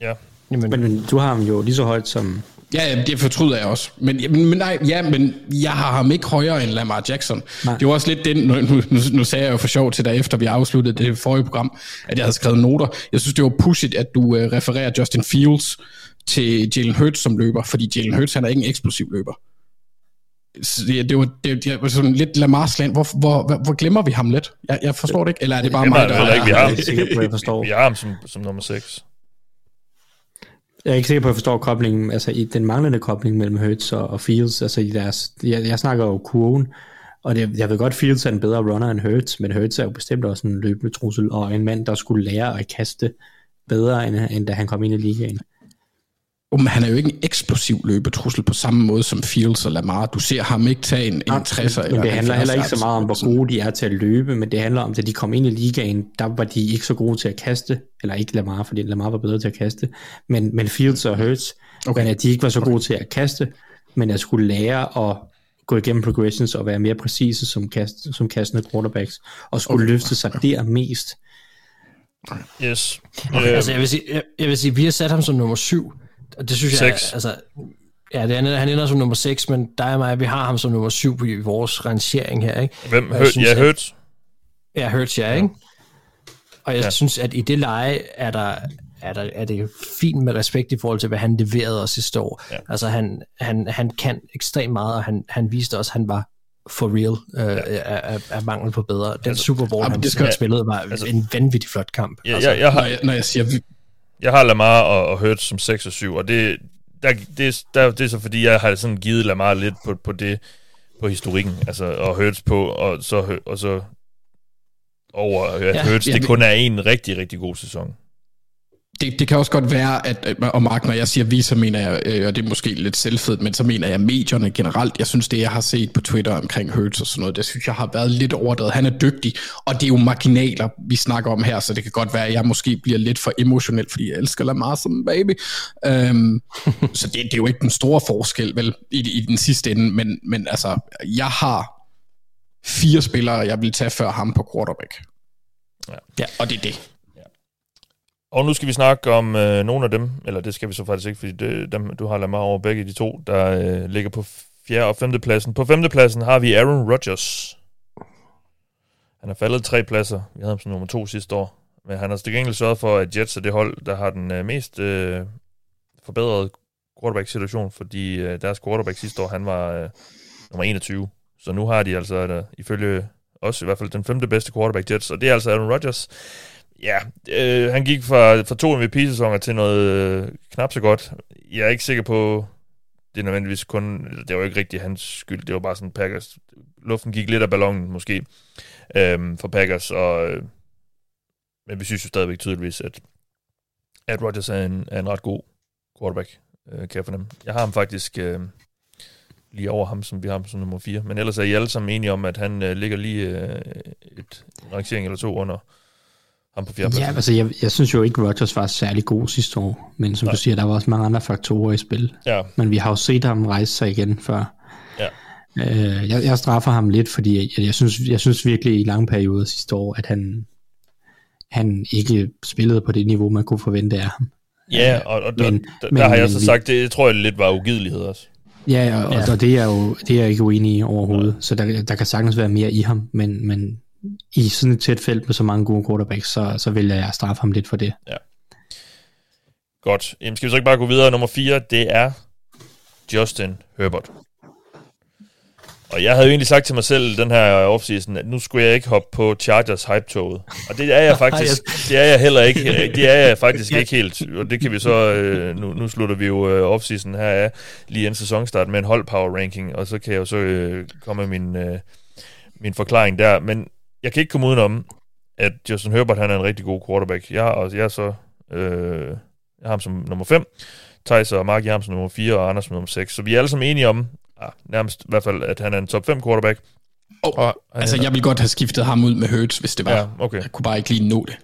Ja. Jamen, men du har ham jo lige så højt som... Ja, det fortryder jeg også. Men, men, men nej, ja, men jeg har ham ikke højere end Lamar Jackson. Nej. Det var også lidt den, nu, nu, nu sagde jeg jo for sjov til dig, efter vi afsluttede det forrige program, at jeg havde skrevet noter. Jeg synes, det var pushigt, at du uh, refererer Justin Fields til Jalen Hurts som løber, fordi Jalen Hurts, han er ikke en eksplosiv løber. Så det, det, var, det, det var sådan lidt Lamar land. Hvor, hvor, hvor, hvor glemmer vi ham lidt? Jeg, jeg forstår det ikke. Eller er det bare mig, der... er... Ikke, vi har ham, på, jeg forstår. Vi har ham som, som nummer 6. Jeg er ikke sikker på, at jeg forstår koblingen, altså i den manglende kobling mellem Hurts og, og Fields, altså i deres, jeg, jeg snakker jo kurven, og det, jeg ved godt, Fields er en bedre runner end Hurts, men Hurts er jo bestemt også en løbende trussel, og en mand, der skulle lære at kaste bedre, end, end da han kom ind i ligaen. Um, han er jo ikke en eksplosiv løbetrussel på samme måde som Fields og Lamar. Du ser ham ikke tage en, en 60'er. Men det handler heller ikke så meget om, hvor gode de er til at løbe, men det handler om, at de kom ind i ligaen, der var de ikke så gode til at kaste, eller ikke Lamar, fordi Lamar var bedre til at kaste, men, men Fields og Hurts, okay. men at de ikke var så gode til at kaste, men at skulle lære at gå igennem progressions og være mere præcise som, kast, som kastende quarterbacks, og skulle okay. løfte sig der mest. Yes. Okay, Øh, altså jeg vil, sige, jeg, jeg vil sige, vi har sat ham som nummer syv, og det synes jeg, Seks. altså, ja, det er, han ender som nummer 6, men dig og mig, vi har ham som nummer 7 i vores rangering her, ikke? Hvem? Og jeg synes, ja, at- hørt. Ja, Hurts, ja, ikke? Og jeg Ja. ja. synes, at i det leje er der, er, der, er det fint med respekt i forhold til, hvad han leverede os sidste år. Ja. Ja. Altså, han, han, han kan ekstremt meget, og han, han viste også, at han var for real øh, ja. af, af, af mangel på bedre. Den Altså, Super Bowl, ja, han, det skal- han spillede, var altså- en vanvittig flot kamp. Ja, altså, jeg, jeg, Når har, jeg, når jeg siger, jeg har Lamar og, og Hurts som 6 og 7, og det, der, det, er- der, det er så fordi, jeg har sådan givet Lamar lidt på, på det, på historikken, altså, og Hurts på, og så, og så over, at ja, Hurts, ja, det kun er en rigtig, rigtig god sæson. Det, det kan også godt være, at, og Mark, når jeg siger vi, så mener jeg, øh, og det er måske lidt selvfedt, men så mener jeg medierne generelt. Jeg synes, det jeg har set på Twitter omkring Hurts og sådan noget, det synes jeg har været lidt overdrevet. Han er dygtig, og det er jo marginaler, vi snakker om her, så det kan godt være, at jeg måske bliver lidt for emotionel, fordi jeg elsker Lamar som baby. Um, så det, det er jo ikke den store forskel, vel, i, i den sidste ende, men, men altså, jeg har fire spillere, jeg vil tage før ham på quarterback. Ja. Ja. Og det er det. Og nu skal vi snakke om øh, nogle af dem, eller det skal vi så faktisk ikke, fordi det, dem, du har Lamar over begge de to, der øh, ligger på fjerde og femte pladsen. På femte pladsen har vi Aaron Rodgers. Han er faldet tre pladser. Vi havde ham som nummer to sidste år. Men han har til gengæld sørget for, at Jets er det hold, der har den øh, mest øh, forbedrede quarterback-situation, fordi øh, deres quarterback sidste år, han var øh, nummer 21. Så nu har de altså, øh, ifølge os i hvert fald, den femte bedste quarterback Jets, og det er altså Aaron Rodgers. Ja, øh, han gik fra, fra to MVP-sæsoner til noget øh, knap så godt. Jeg er ikke sikker på, det er nødvendigvis kun, det var ikke rigtig hans skyld, det var bare sådan Packers. Luften gik lidt af ballonen måske øh, for Packers, og, øh, men vi synes jo stadigvæk tydeligvis, at, at Rodgers er en, er en ret god quarterback, øh, kan jeg fornemme. Jeg har ham faktisk øh, lige over ham, som vi har ham som nummer 4, men ellers er I alle sammen enige om, at han øh, ligger lige øh, et, en rangering eller to under ham på fjerde Ja, altså jeg, jeg synes jo ikke, Rodgers var særlig god sidste år, men som Nej. Du siger, der var også mange andre faktorer i spil. Ja, Men vi har jo set ham rejse sig igen før. Ja. Øh, jeg, jeg straffer ham lidt, fordi jeg, jeg, synes, jeg synes virkelig i lange perioder sidste år, at han, han ikke spillede på det niveau, man kunne forvente af ham. Ja, og, og der, Men- der, men- der har jeg men så vi- sagt, det tror jeg lidt var ugidelighed også. Ja, og, ja. og det er jo det er jeg ikke uenig i overhovedet. Så der, der kan sagtens være mere i ham, men, men i sådan et tæt felt med så mange gode quarterbacks, så, så vil jeg straffe ham lidt for det. Godt. Jamen, skal vi så ikke bare gå videre? Nummer 4, det er Justin Herbert. Og jeg havde jo egentlig sagt til mig selv den her offseason, at nu skulle jeg ikke hoppe på Chargers hype-toget. Og det er jeg faktisk, det er jeg heller ikke, det er jeg faktisk ikke helt. Og det kan vi så, øh, nu, nu slutter vi jo øh, offseason her af, lige en sæsonstart med en hold power ranking, og så kan jeg jo så øh, komme med min, min forklaring der. Men jeg kan ikke komme udenom, at Justin Herbert, han er en rigtig god quarterback. Jeg, og jeg er så, øh, jeg har ham som nummer 5, Thijs og Mark, jeg har ham som nummer 4, og Anders som nummer 6. Så vi er alle sammen enige om, ah, nærmest i hvert fald, at han er en top 5 quarterback. Og, Og altså, jeg vil godt have skiftet ham ud med Hurts, hvis det var. Ja, okay. Jeg kunne bare ikke lige nå det.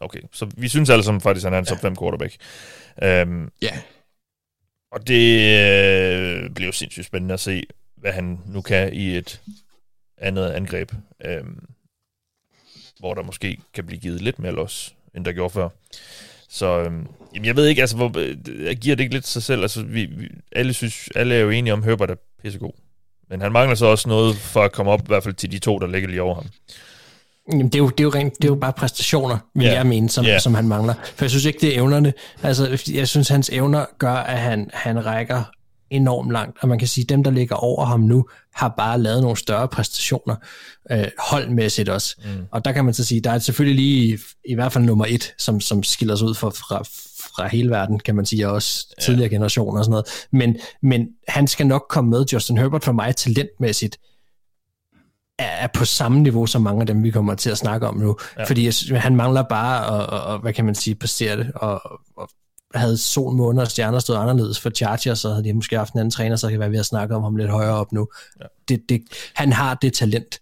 Okay, så vi synes alle sammen faktisk, at han er en top 5 quarterback. Um, Ja. og det øh, bliver jo sindssygt spændende at se, hvad han nu kan i et andet angreb, um, hvor der måske kan blive givet lidt mere los, end der gjorde før. Så øhm, jamen jeg ved ikke, altså, hvor, øh, giver det ikke lidt sig selv? Altså, vi, vi, alle, synes, alle er jo enige om, at Herbert er pissegod. Men han mangler så også noget for at komme op, i hvert fald til de to, der ligger lige over ham. Jamen, det, er jo, det, er jo rent, det er jo bare præstationer, vil yeah. jeg mene, som, yeah. som han mangler. For jeg synes ikke, det er evnerne. Altså, jeg synes, hans evner gør, at han, han rækker enormt langt. Og man kan sige, at dem, der ligger over ham nu, har bare lavet nogle større præstationer, øh, holdmæssigt også. Mm. Og der kan man så sige, der er selvfølgelig lige i, hvert fald nummer et, som, som skiller sig ud fra, fra, fra hele verden, kan man sige, og også ja. tidligere generationer og sådan noget. Men, men han skal nok komme med. Justin Herbert for mig talentmæssigt er på samme niveau som mange af dem, vi kommer til at snakke om nu. Ja. Fordi han mangler bare at, at, at, hvad kan man sige, præstere det, og, og havde sol, måne og stjerner stået anderledes for Chargers, så havde de måske haft en anden træner, så kan være ved at snakke om ham lidt højere op nu. Ja. Det, det, han har det talent.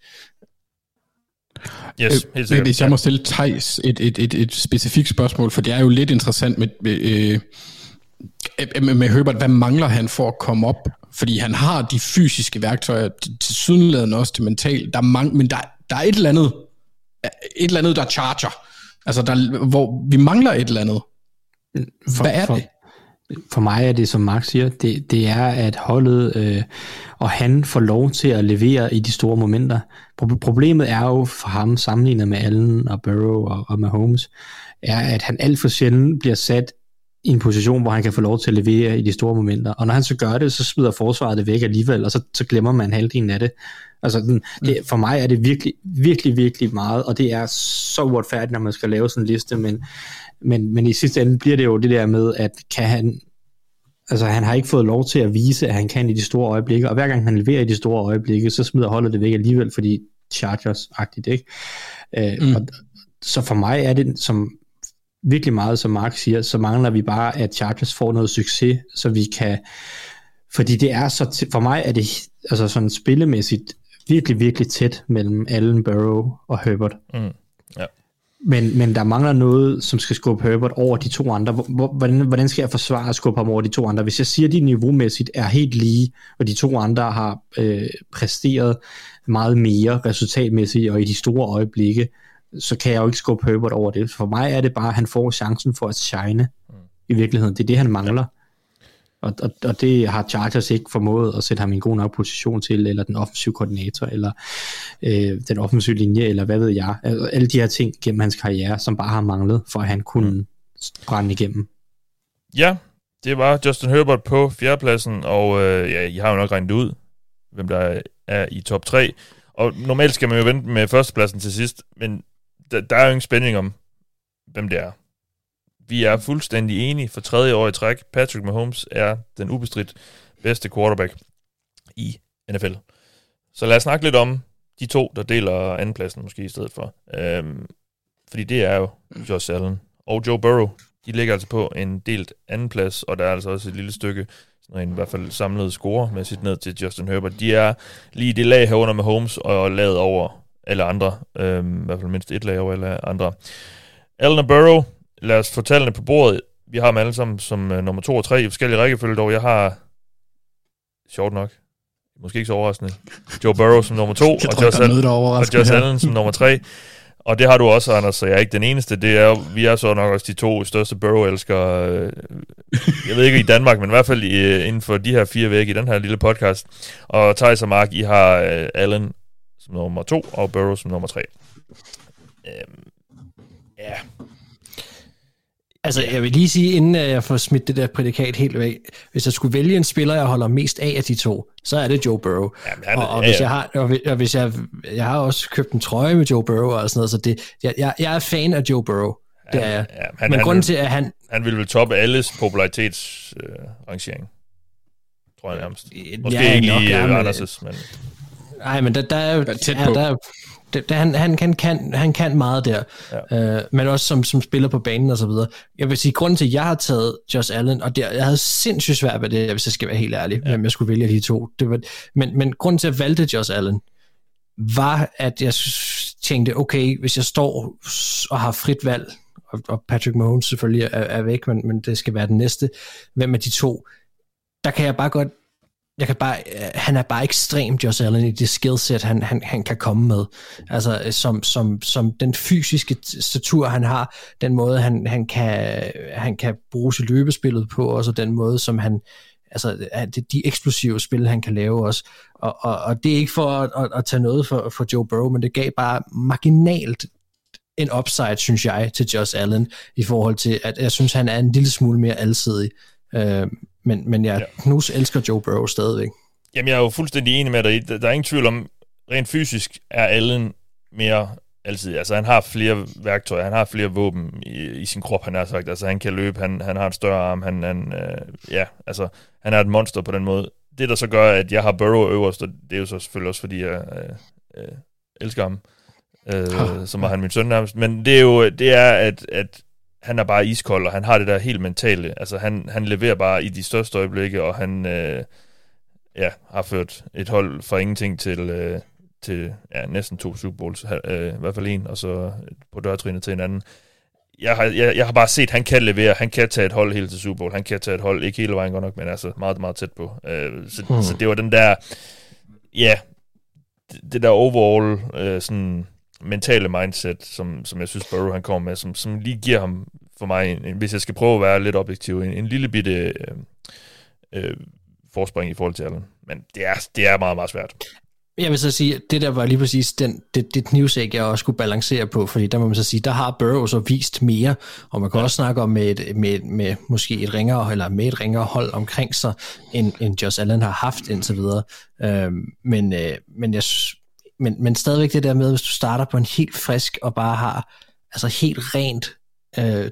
Yes, helt øh, sikkert. Hvis jeg må stille Thijs et, et, et, et specifikt spørgsmål, for det er jo lidt interessant med, øh, med, med Herbert, hvad mangler han for at komme op? Fordi han har de fysiske værktøjer, til sydenladende også til mental, der er mange, men der, der er et eller andet, et eller andet, der charger. Altså, der, hvor vi mangler et eller andet. For, Hvad er for, det? For mig er det, som Mark siger, det, det er, at holdet øh, og han får lov til at levere i de store momenter. Pro- problemet er jo for ham, sammenlignet med Allen og Burrow og, og Mahomes, er, at han alt for sjældent bliver sat i en position, hvor han kan få lov til at levere i de store momenter. Og når han så gør det, så smider forsvaret det væk alligevel, og så, så glemmer man halvdelen af det. Altså, den, det, for mig er det virkelig, virkelig, virkelig meget, og det er så uretfærdigt, når man skal lave sådan en liste, men, men, men i sidste ende bliver det jo det der med, at kan han, altså han har ikke fået lov til at vise, at han kan i de store øjeblikke, og hver gang han leverer i de store øjeblikke, så smider holdet det væk alligevel, fordi Chargers-agtigt, ikke? Øh, mm. og, så for mig er det, som virkelig meget, som Mark siger, så mangler vi bare, at Chargers får noget succes, så vi kan, fordi det er så, for mig er det altså sådan spillemæssigt virkelig, virkelig tæt mellem Allen, Burrow og Herbert. Mm. Ja. Men, men der mangler noget, som skal skubbe Herbert over de to andre. Hvordan, hvordan skal jeg forsvare at skubbe ham over de to andre? Hvis jeg siger, at de niveaumæssigt er helt lige, og de to andre har øh, præsteret meget mere resultatmæssigt og i de store øjeblikke, så kan jeg jo ikke skubbe Herbert over det. For mig er det bare, at han får chancen for at shine mm. i virkeligheden. Det er det, han mangler. Og, og, og det har Chargers ikke formået at sætte ham i en god nok position til, eller den offensive koordinator, eller øh, den offensive linje, eller hvad ved jeg. Alle de her ting gennem hans karriere, som bare har manglet, for at han kunne mm. brænde igennem. Ja, det var Justin Herbert på fjerdepladsen, og øh, ja, I har jo nok regnet ud, hvem der er i top 3. Og normalt skal man jo vente med førstepladsen til sidst, men der, der er jo ingen spænding om, hvem det er. Vi er fuldstændig enige for tredje år i træk. Patrick Mahomes er den ubestridt bedste quarterback i NFL. Så lad os snakke lidt om de to, der deler andenpladsen måske i stedet for. Øhm, fordi det er jo Josh Allen og Joe Burrow. De ligger altså på en delt andenplads, og der er altså også et lille stykke, sådan en i hvert fald samlet score med sit ned til Justin Herbert. De er lige det lag herunder med Holmes og lavet over alle andre. Øhm, I hvert fald mindst et lag over alle andre. Allen og Burrow, lad os få tallene på bordet. Vi har dem alle sammen som uh, nummer to og tre i forskellige rækkefølge, dog jeg har, sjovt nok, måske ikke så overraskende, Joe Burrow som nummer to, og Josh, Allen, og Josh Allen som nummer tre. Og det har du også, Anders, så jeg er ikke den eneste. Det er, vi er så nok også de to største Burrow-elskere, øh, jeg ved ikke i Danmark, men i hvert fald i, øh, inden for de her fire vægge i den her lille podcast. Og Thijs og Mark, I har uh, Allen som nummer to, og Burrow som nummer tre. Øhm, ja, Altså, jeg vil lige sige, inden jeg får smidt det der prædikat helt væk, hvis jeg skulle vælge en spiller, jeg holder mest af af de to, så er det Joe Burrow. Jamen, han, og, og, hvis jeg har, og, og hvis jeg, jeg har også købt en trøje med Joe Burrow og sådan noget, så det, jeg, jeg, jeg er fan af Joe Burrow. Det er jeg. Ja, han, Men grunden til, at han... Han vil vel toppe alles popularitetsrangering, øh, tror jeg nærmest. Måske ja, ikke lige Anders' men... Nej, men der, der er jo... Tæt på. Der, det, det, han, han, kan, kan, han kan meget der, ja. øh, men også som, som spiller på banen og så videre. Jeg vil sige, grunden til, at jeg har taget Josh Allen, og det, jeg havde sindssygt svært ved det, hvis jeg skal være helt ærlig, ja. hvem jeg skulle vælge de to. Det var, men, men grunden til, at jeg valgte Josh Allen, var, at jeg tænkte, okay, hvis jeg står og har frit valg, og, og Patrick Mahomes selvfølgelig er, er væk, men, men det skal være den næste, hvem af de to, der kan jeg bare godt jeg kan bare, øh, han er bare ekstrem, Josh Allen, i det skillset, han, han, han kan komme med. Altså, øh, som, som, som den fysiske statur, han har, den måde, han, han, kan, han kan bruge sit løbespillet på, og så den måde, som han, altså, øh, de eksplosive spil, han kan lave også. Og, og, og det er ikke for at, at, at tage noget for, for Joe Burrow, men det gav bare marginalt en upside, synes jeg, til Josh Allen, i forhold til, at jeg synes, han er en lille smule mere alsidig. Øh, men, men jeg ja. knus elsker Joe Burrow stadigvæk. Jamen, jeg er jo fuldstændig enig med dig. Der, er ingen tvivl om, rent fysisk er Allen mere altid. Altså, han har flere værktøjer, han har flere våben i, i sin krop, han har sagt. Altså, han kan løbe, han, han har en større arm, han, han øh, ja, altså, han er et monster på den måde. Det, der så gør, at jeg har Burrow øverst, og det er jo så selvfølgelig også, fordi jeg øh, øh, elsker ham, øh, som var han min søn nærmest. Men det er jo, det er, at, at han er bare iskold, og han har det der helt mentale. Altså, han, han leverer bare i de største øjeblikke, og han øh, ja, har ført et hold fra ingenting til, øh, til ja, næsten to Super Bowls, øh, i hvert fald en, og så på dørtrinet til en anden. Jeg har, jeg, jeg har bare set, at han kan levere, han kan tage et hold helt til Super Bowl, han kan tage et hold, ikke hele vejen godt nok, men altså meget, meget tæt på. Øh, så, hmm. så det var den der, ja, det, det der overall øh, sådan mentale mindset, som, som jeg synes, Burrow han kommer med, som, som lige giver ham for mig, en, en, hvis jeg skal prøve at være lidt objektiv, en, en lille bitte øh, øh, forspring i forhold til Allen. Men det er, det er meget, meget svært. Jeg vil så sige, det der var lige præcis den, det, det knivsæk, jeg også skulle balancere på, fordi der må man så sige, der har Burrow så vist mere, og man kan ja. også snakke om med, et, med, med måske et ringere, eller med et ringere hold omkring sig, end, end Josh Allen har haft indtil videre. Øhm, men, øh, men, jeg, men, men stadigvæk det der med, hvis du starter på en helt frisk, og bare har altså helt rent øh,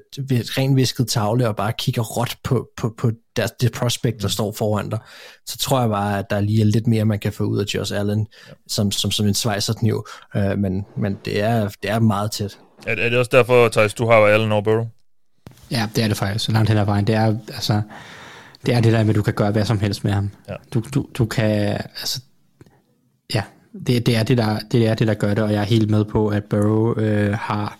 renvisket tavle og bare kigger råt på, på, på deres, det prospect, der mm. står foran dig, så tror jeg bare, at der lige er lidt mere, man kan få ud af Josh Allen, ja. som, som, som en svejserkniv. Øh, men men det, er, det er meget tæt. Er, er det også derfor, Thijs, du har Allen over Burrow? Ja, det er det faktisk, så langt hen ad vejen. Det er, altså, det er det der med, at du kan gøre hvad som helst med ham. Ja. Du, du, du kan, altså, det, det, er det, der, det er det, der gør det, og jeg er helt med på, at Burrow øh, har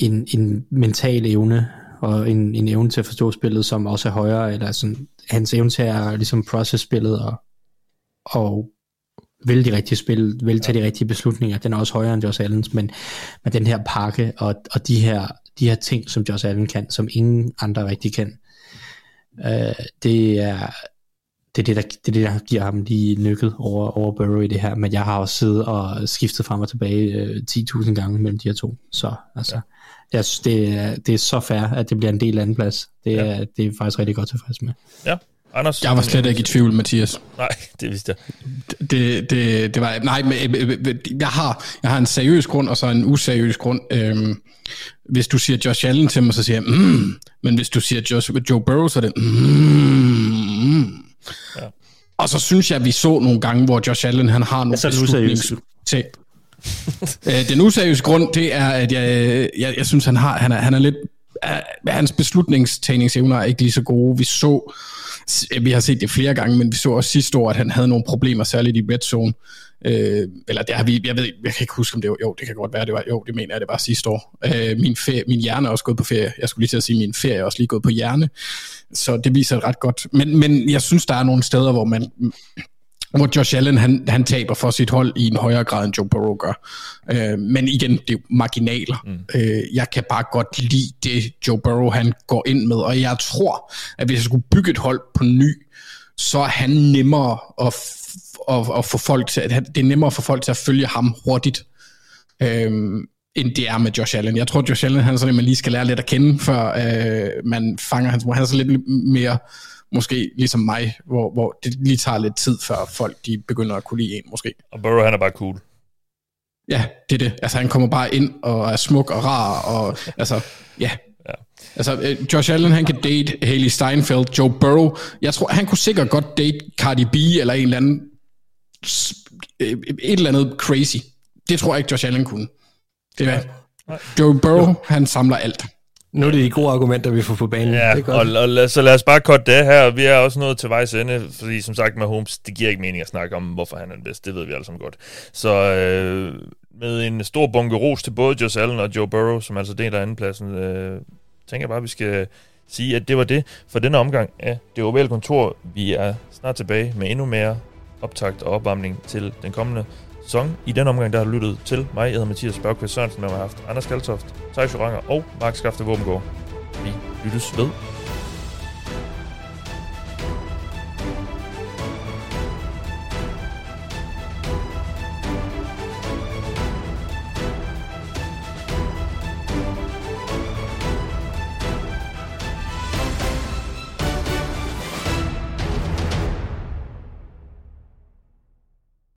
en, en mental evne, og en, en evne til at forstå spillet, som også er højere, eller sådan, hans evne til at ligesom process spillet, og, og vælge de rigtige spil, vælge tage de rigtige beslutninger, den er også højere end Josh Allens, men, men den her pakke, og, og de, her, de her ting, som Josh Allen kan, som ingen andre rigtig kan, øh, det er, det er det, der, det er det, der giver ham lige nykket over, over Burrow i det her, men jeg har også siddet og skiftet frem og tilbage øh, 10.000 gange mellem de her to, så altså, ja. jeg synes, det er, det er så fair, at det bliver en del anden plads. Det er, ja. det er faktisk rigtig godt tilfreds med. Ja, Anders? Jeg var slet ikke i tvivl, Mathias. Nej, det vidste jeg. Det, det, det var, nej, men jeg har, jeg har en seriøs grund, og så en useriøs grund. Øhm, hvis du siger Josh Allen til mig, så siger jeg, mm, men hvis du siger Josh, Joe Burrow, så er det, mm, Ja. Og så synes jeg, at vi så nogle gange, hvor Josh Allen han har nogle beslutnings... Til. øh, den useriøse grund, det er, at jeg, jeg, jeg synes, han, har, han, er, han er lidt... Uh, hans beslutningstagningsevner er ikke lige så gode. Vi så vi har set det flere gange, men vi så også sidste år, at han havde nogle problemer, særligt i red zone. Øh, eller det har vi, jeg ved jeg kan ikke huske, om det var, jo, det kan godt være, det var, jo, det mener jeg, det var sidste år. Øh, min, ferie, min hjerne er også gået på ferie. Jeg skulle lige til at sige, min ferie er også lige gået på hjerne. Så det viser ret godt. Men, men jeg synes, der er nogle steder, hvor man hvor Josh Allen han, han taber for sit hold i en højere grad, end Joe Burrow gør. Øh, men igen, det er jo marginaler. Mm. Øh, jeg kan bare godt lide det, Joe Burrow han går ind med, og jeg tror, at hvis jeg skulle bygge et hold på ny, så er han nemmere at, at, at få folk til, at det er nemmere for folk til at følge ham hurtigt, øh, end det er med Josh Allen. Jeg tror, Josh Allen han er sådan, at man lige skal lære lidt at kende, før øh, man fanger hans, han er så lidt mere måske ligesom mig, hvor, hvor det lige tager lidt tid, før folk de begynder at kunne lide en, måske. Og Burrow, han er bare cool. Ja, det er det. Altså, han kommer bare ind og er smuk og rar, og altså, ja. Altså, øh, Josh Allen, han kan date Haley Steinfeld, Joe Burrow. Jeg tror, han kunne sikkert godt date Cardi B, eller en eller anden, øh, et eller andet crazy. Det tror jeg ikke, Josh Allen kunne. Det er, Joe Burrow, han samler alt. Nu er det de gode argumenter, vi får på banen. Ja, det er godt. og, og lad, så lad os bare korte det her. Vi er også nået til vejs ende, fordi som sagt med Holmes, det giver ikke mening at snakke om, hvorfor han er den bedste. Det ved vi alle sammen godt. Så øh, med en stor bunke ros til både Josh Allen og Joe Burrow, som altså deler andenpladsen, øh, tænker jeg bare, at vi skal sige, at det var det for denne omgang af det ovale kontor. Vi er snart tilbage med endnu mere optakt og opvarmning til den kommende sæson. I den omgang, der har lyttet til mig, jeg hedder Mathias Børkvist Sørensen, med jeg har haft Anders Kaltoft, Thijs Joranger og Mark Skafte Våbengård. Vi lyttes ved.